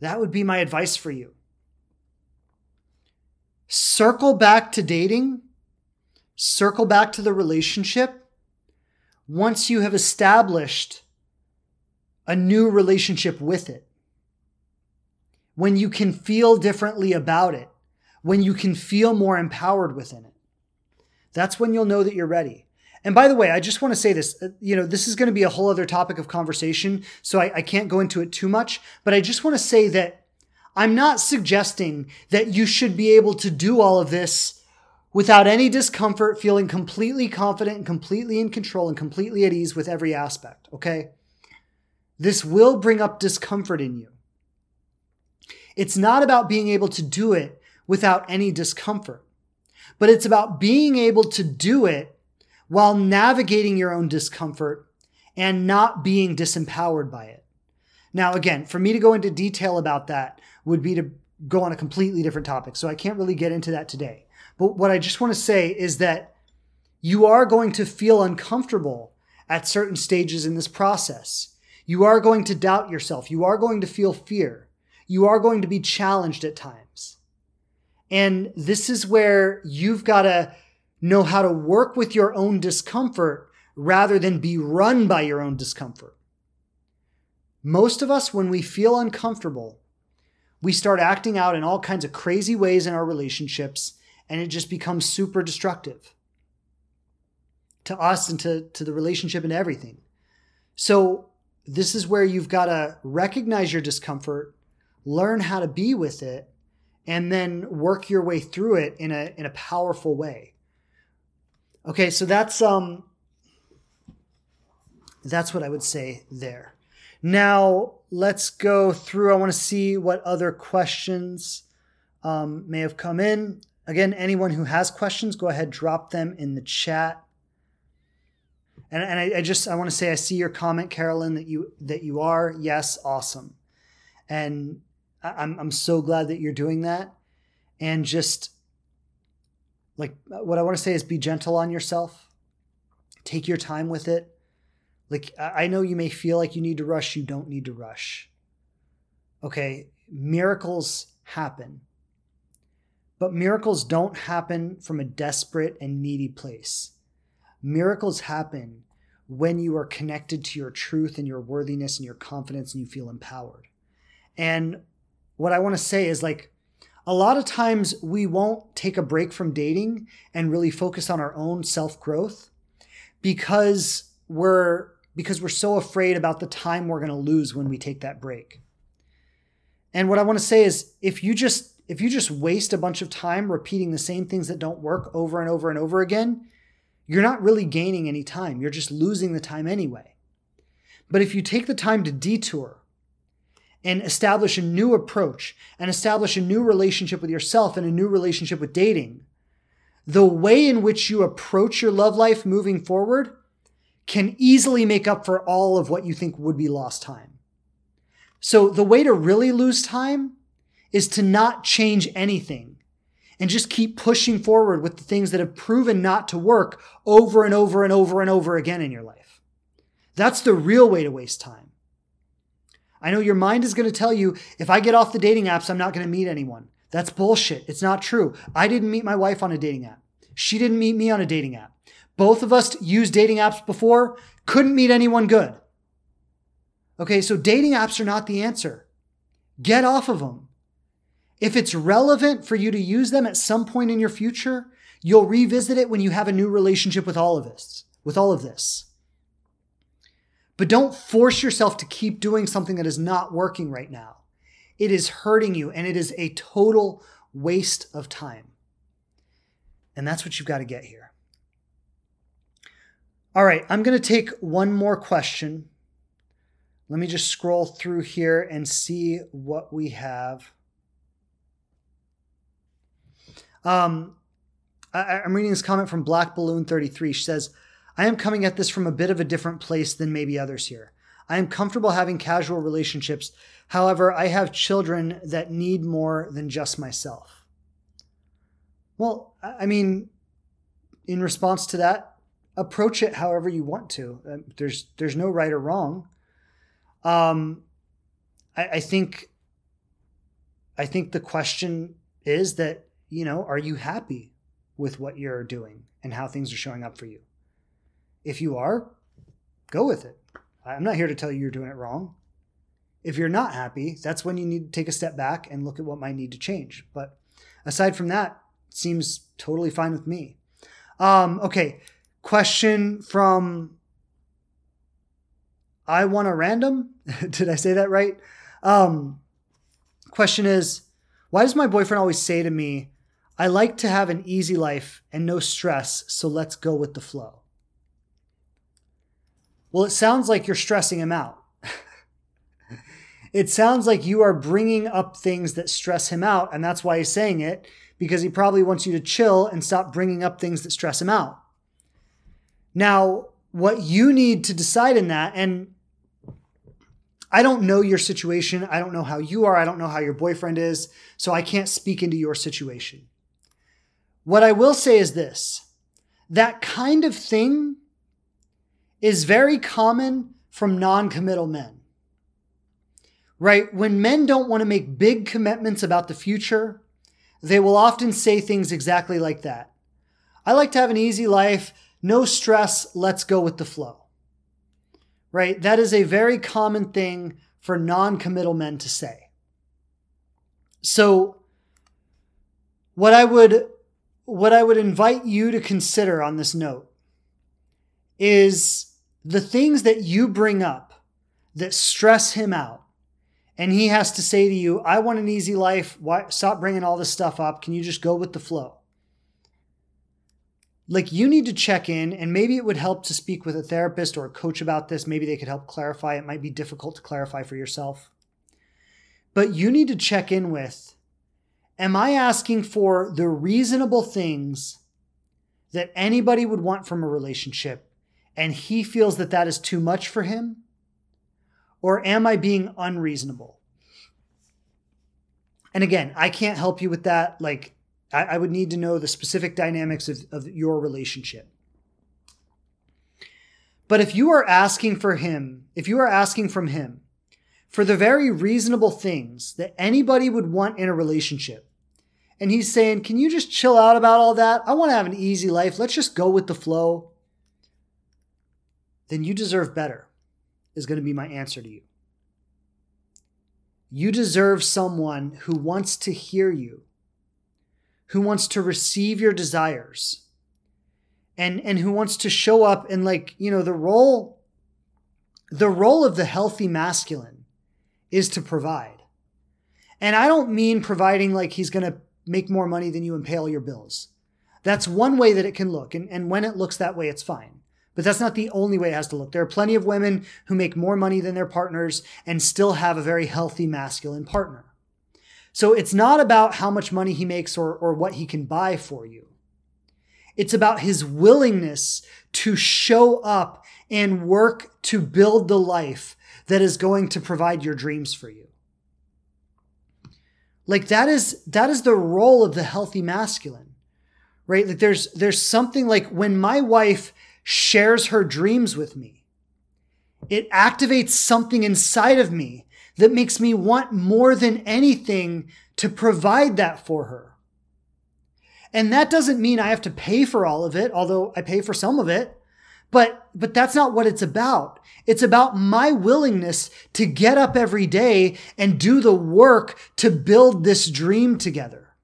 That would be my advice for you. Circle back to dating, circle back to the relationship once you have established a new relationship with it. When you can feel differently about it when you can feel more empowered within it. That's when you'll know that you're ready. And by the way, I just want to say this, uh, you know, this is going to be a whole other topic of conversation, so I, I can't go into it too much, but I just want to say that I'm not suggesting that you should be able to do all of this without any discomfort, feeling completely confident and completely in control and completely at ease with every aspect, okay? This will bring up discomfort in you. It's not about being able to do it without any discomfort. But it's about being able to do it while navigating your own discomfort and not being disempowered by it. Now, again, for me to go into detail about that would be to go on a completely different topic. So I can't really get into that today. But what I just want to say is that you are going to feel uncomfortable at certain stages in this process. You are going to doubt yourself. You are going to feel fear. You are going to be challenged at times. And this is where you've got to know how to work with your own discomfort rather than be run by your own discomfort. Most of us, when we feel uncomfortable, we start acting out in all kinds of crazy ways in our relationships, and it just becomes super destructive to us and to, to the relationship and everything. So, this is where you've got to recognize your discomfort, learn how to be with it, and then work your way through it in a in a powerful way. Okay, so that's um that's what I would say there. Now let's go through. I want to see what other questions um, may have come in. Again, anyone who has questions, go ahead, drop them in the chat. And, and I, I just I want to say I see your comment, Carolyn, that you that you are yes, awesome. And I'm I'm so glad that you're doing that, and just like what I want to say is be gentle on yourself. Take your time with it. Like I know you may feel like you need to rush, you don't need to rush. Okay, miracles happen. But miracles don't happen from a desperate and needy place. Miracles happen when you are connected to your truth and your worthiness and your confidence and you feel empowered. And what I want to say is like a lot of times we won't take a break from dating and really focus on our own self-growth because we're because we're so afraid about the time we're going to lose when we take that break. And what I want to say is if you just if you just waste a bunch of time repeating the same things that don't work over and over and over again, you're not really gaining any time. You're just losing the time anyway. But if you take the time to detour and establish a new approach and establish a new relationship with yourself and a new relationship with dating, the way in which you approach your love life moving forward can easily make up for all of what you think would be lost time. So the way to really lose time is to not change anything and just keep pushing forward with the things that have proven not to work over and over and over and over again in your life. That's the real way to waste time. I know your mind is going to tell you if I get off the dating apps, I'm not going to meet anyone. That's bullshit. It's not true. I didn't meet my wife on a dating app. She didn't meet me on a dating app. Both of us used dating apps before, couldn't meet anyone good. Okay, so dating apps are not the answer. Get off of them. If it's relevant for you to use them at some point in your future, you'll revisit it when you have a new relationship with all of this, with all of this. But don't force yourself to keep doing something that is not working right now. It is hurting you and it is a total waste of time. And that's what you've got to get here. All right, I'm going to take one more question. Let me just scroll through here and see what we have. Um, I, am reading this comment from Black Balloon 33. She says, I am coming at this from a bit of a different place than maybe others here. I am comfortable having casual relationships. However, I have children that need more than just myself. Well, I mean, in response to that, approach it however you want to. Uh, there's there's no right or wrong. Um, I, I think I think the question is that you know, are you happy with what you're doing and how things are showing up for you? If you are, go with it. I'm not here to tell you you're doing it wrong. If you're not happy, that's when you need to take a step back and look at what might need to change. But aside from that, seems totally fine with me. Um, okay, question from I want a random. Did I say that right? Um, question is, why does my boyfriend always say to me, I like to have an easy life and no stress, so let's go with the flow? Well, it sounds like you're stressing him out. it sounds like you are bringing up things that stress him out, and that's why he's saying it, because he probably wants you to chill and stop bringing up things that stress him out. Now, what you need to decide in that, and I don't know your situation. I don't know how you are. I don't know how your boyfriend is. So I can't speak into your situation. What I will say is this that kind of thing is very common from non committal men. Right? When men don't want to make big commitments about the future, they will often say things exactly like that. I like to have an easy life, no stress, let's go with the flow right? That is a very common thing for non committal men to say. So, what I would what I would invite you to consider on this note is the things that you bring up that stress him out. And he has to say to you, I want an easy life. Why, stop bringing all this stuff up. Can you just go with the flow? like you need to check in and maybe it would help to speak with a therapist or a coach about this maybe they could help clarify it might be difficult to clarify for yourself but you need to check in with am i asking for the reasonable things that anybody would want from a relationship and he feels that that is too much for him or am i being unreasonable and again i can't help you with that like I, I would need to know the specific dynamics of, of your relationship. But if you are asking for him, if you are asking from him for the very reasonable things that anybody would want in a relationship, and he's saying, Can you just chill out about all that? I want to have an easy life. Let's just go with the flow. Then you deserve better, is going to be my answer to you. You deserve someone who wants to hear you who wants to receive your desires and and who wants to show up and like you know the role the role of the healthy masculine is to provide. And i don't mean providing like he's going to make more money than you and pay all your bills. That's one way that it can look and, and when it looks that way it's fine but that's not the only way it has to look there are plenty of women who make more money than their partners and still have a very healthy masculine partner so it's not about how much money he makes or, or what he can buy for you. It's about his willingness to show up and work to build the life that is going to provide your dreams for you. Like that is that is the role of the healthy masculine. Right? Like there's there's something like when my wife shares her dreams with me, it activates something inside of me that makes me want more than anything to provide that for her. And that doesn't mean I have to pay for all of it, although I pay for some of it. But, but that's not what it's about. It's about my willingness to get up every day and do the work to build this dream together.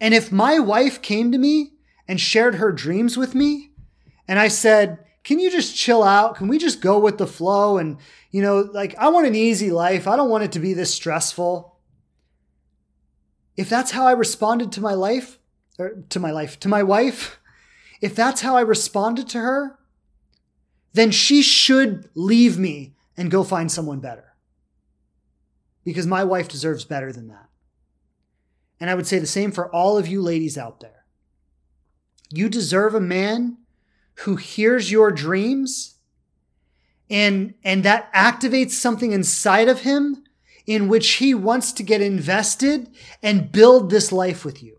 And if my wife came to me and shared her dreams with me, and I said, can you just chill out? Can we just go with the flow? And, you know, like, I want an easy life. I don't want it to be this stressful. If that's how I responded to my life, or to my life, to my wife, if that's how I responded to her, then she should leave me and go find someone better. Because my wife deserves better than that. And I would say the same for all of you ladies out there. You deserve a man who hears your dreams and and that activates something inside of him in which he wants to get invested and build this life with you.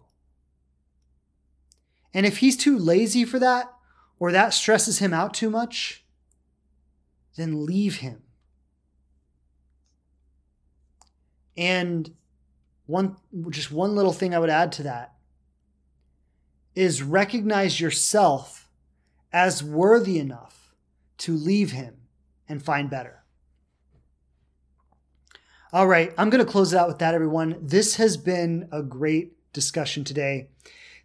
And if he's too lazy for that or that stresses him out too much, then leave him. And one just one little thing I would add to that is recognize yourself as worthy enough to leave him and find better. All right, I'm going to close it out with that, everyone. This has been a great discussion today.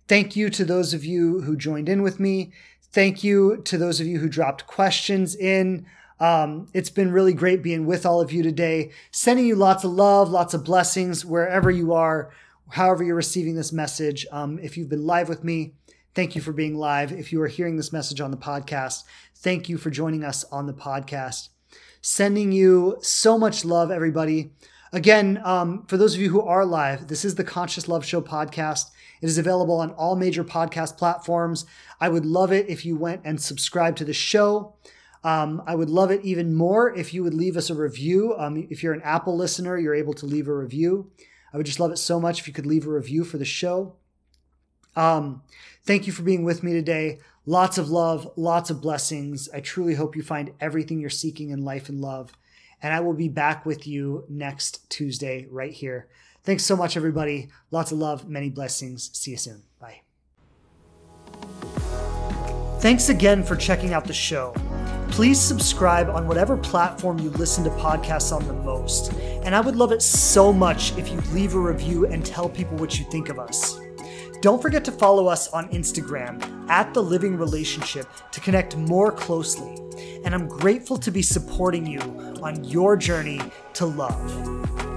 Thank you to those of you who joined in with me. Thank you to those of you who dropped questions in. Um, it's been really great being with all of you today, sending you lots of love, lots of blessings wherever you are, however you're receiving this message. Um, if you've been live with me, thank you for being live. If you are hearing this message on the podcast, thank you for joining us on the podcast. Sending you so much love, everybody. Again, um, for those of you who are live, this is the Conscious Love Show podcast. It is available on all major podcast platforms. I would love it if you went and subscribed to the show. Um, I would love it even more if you would leave us a review. Um, if you're an Apple listener, you're able to leave a review. I would just love it so much if you could leave a review for the show. Um, thank you for being with me today. Lots of love, lots of blessings. I truly hope you find everything you're seeking in life and love. And I will be back with you next Tuesday right here. Thanks so much, everybody. Lots of love, many blessings. See you soon. Bye. Thanks again for checking out the show. Please subscribe on whatever platform you listen to podcasts on the most. And I would love it so much if you leave a review and tell people what you think of us. Don't forget to follow us on Instagram at The Living Relationship to connect more closely. And I'm grateful to be supporting you on your journey to love.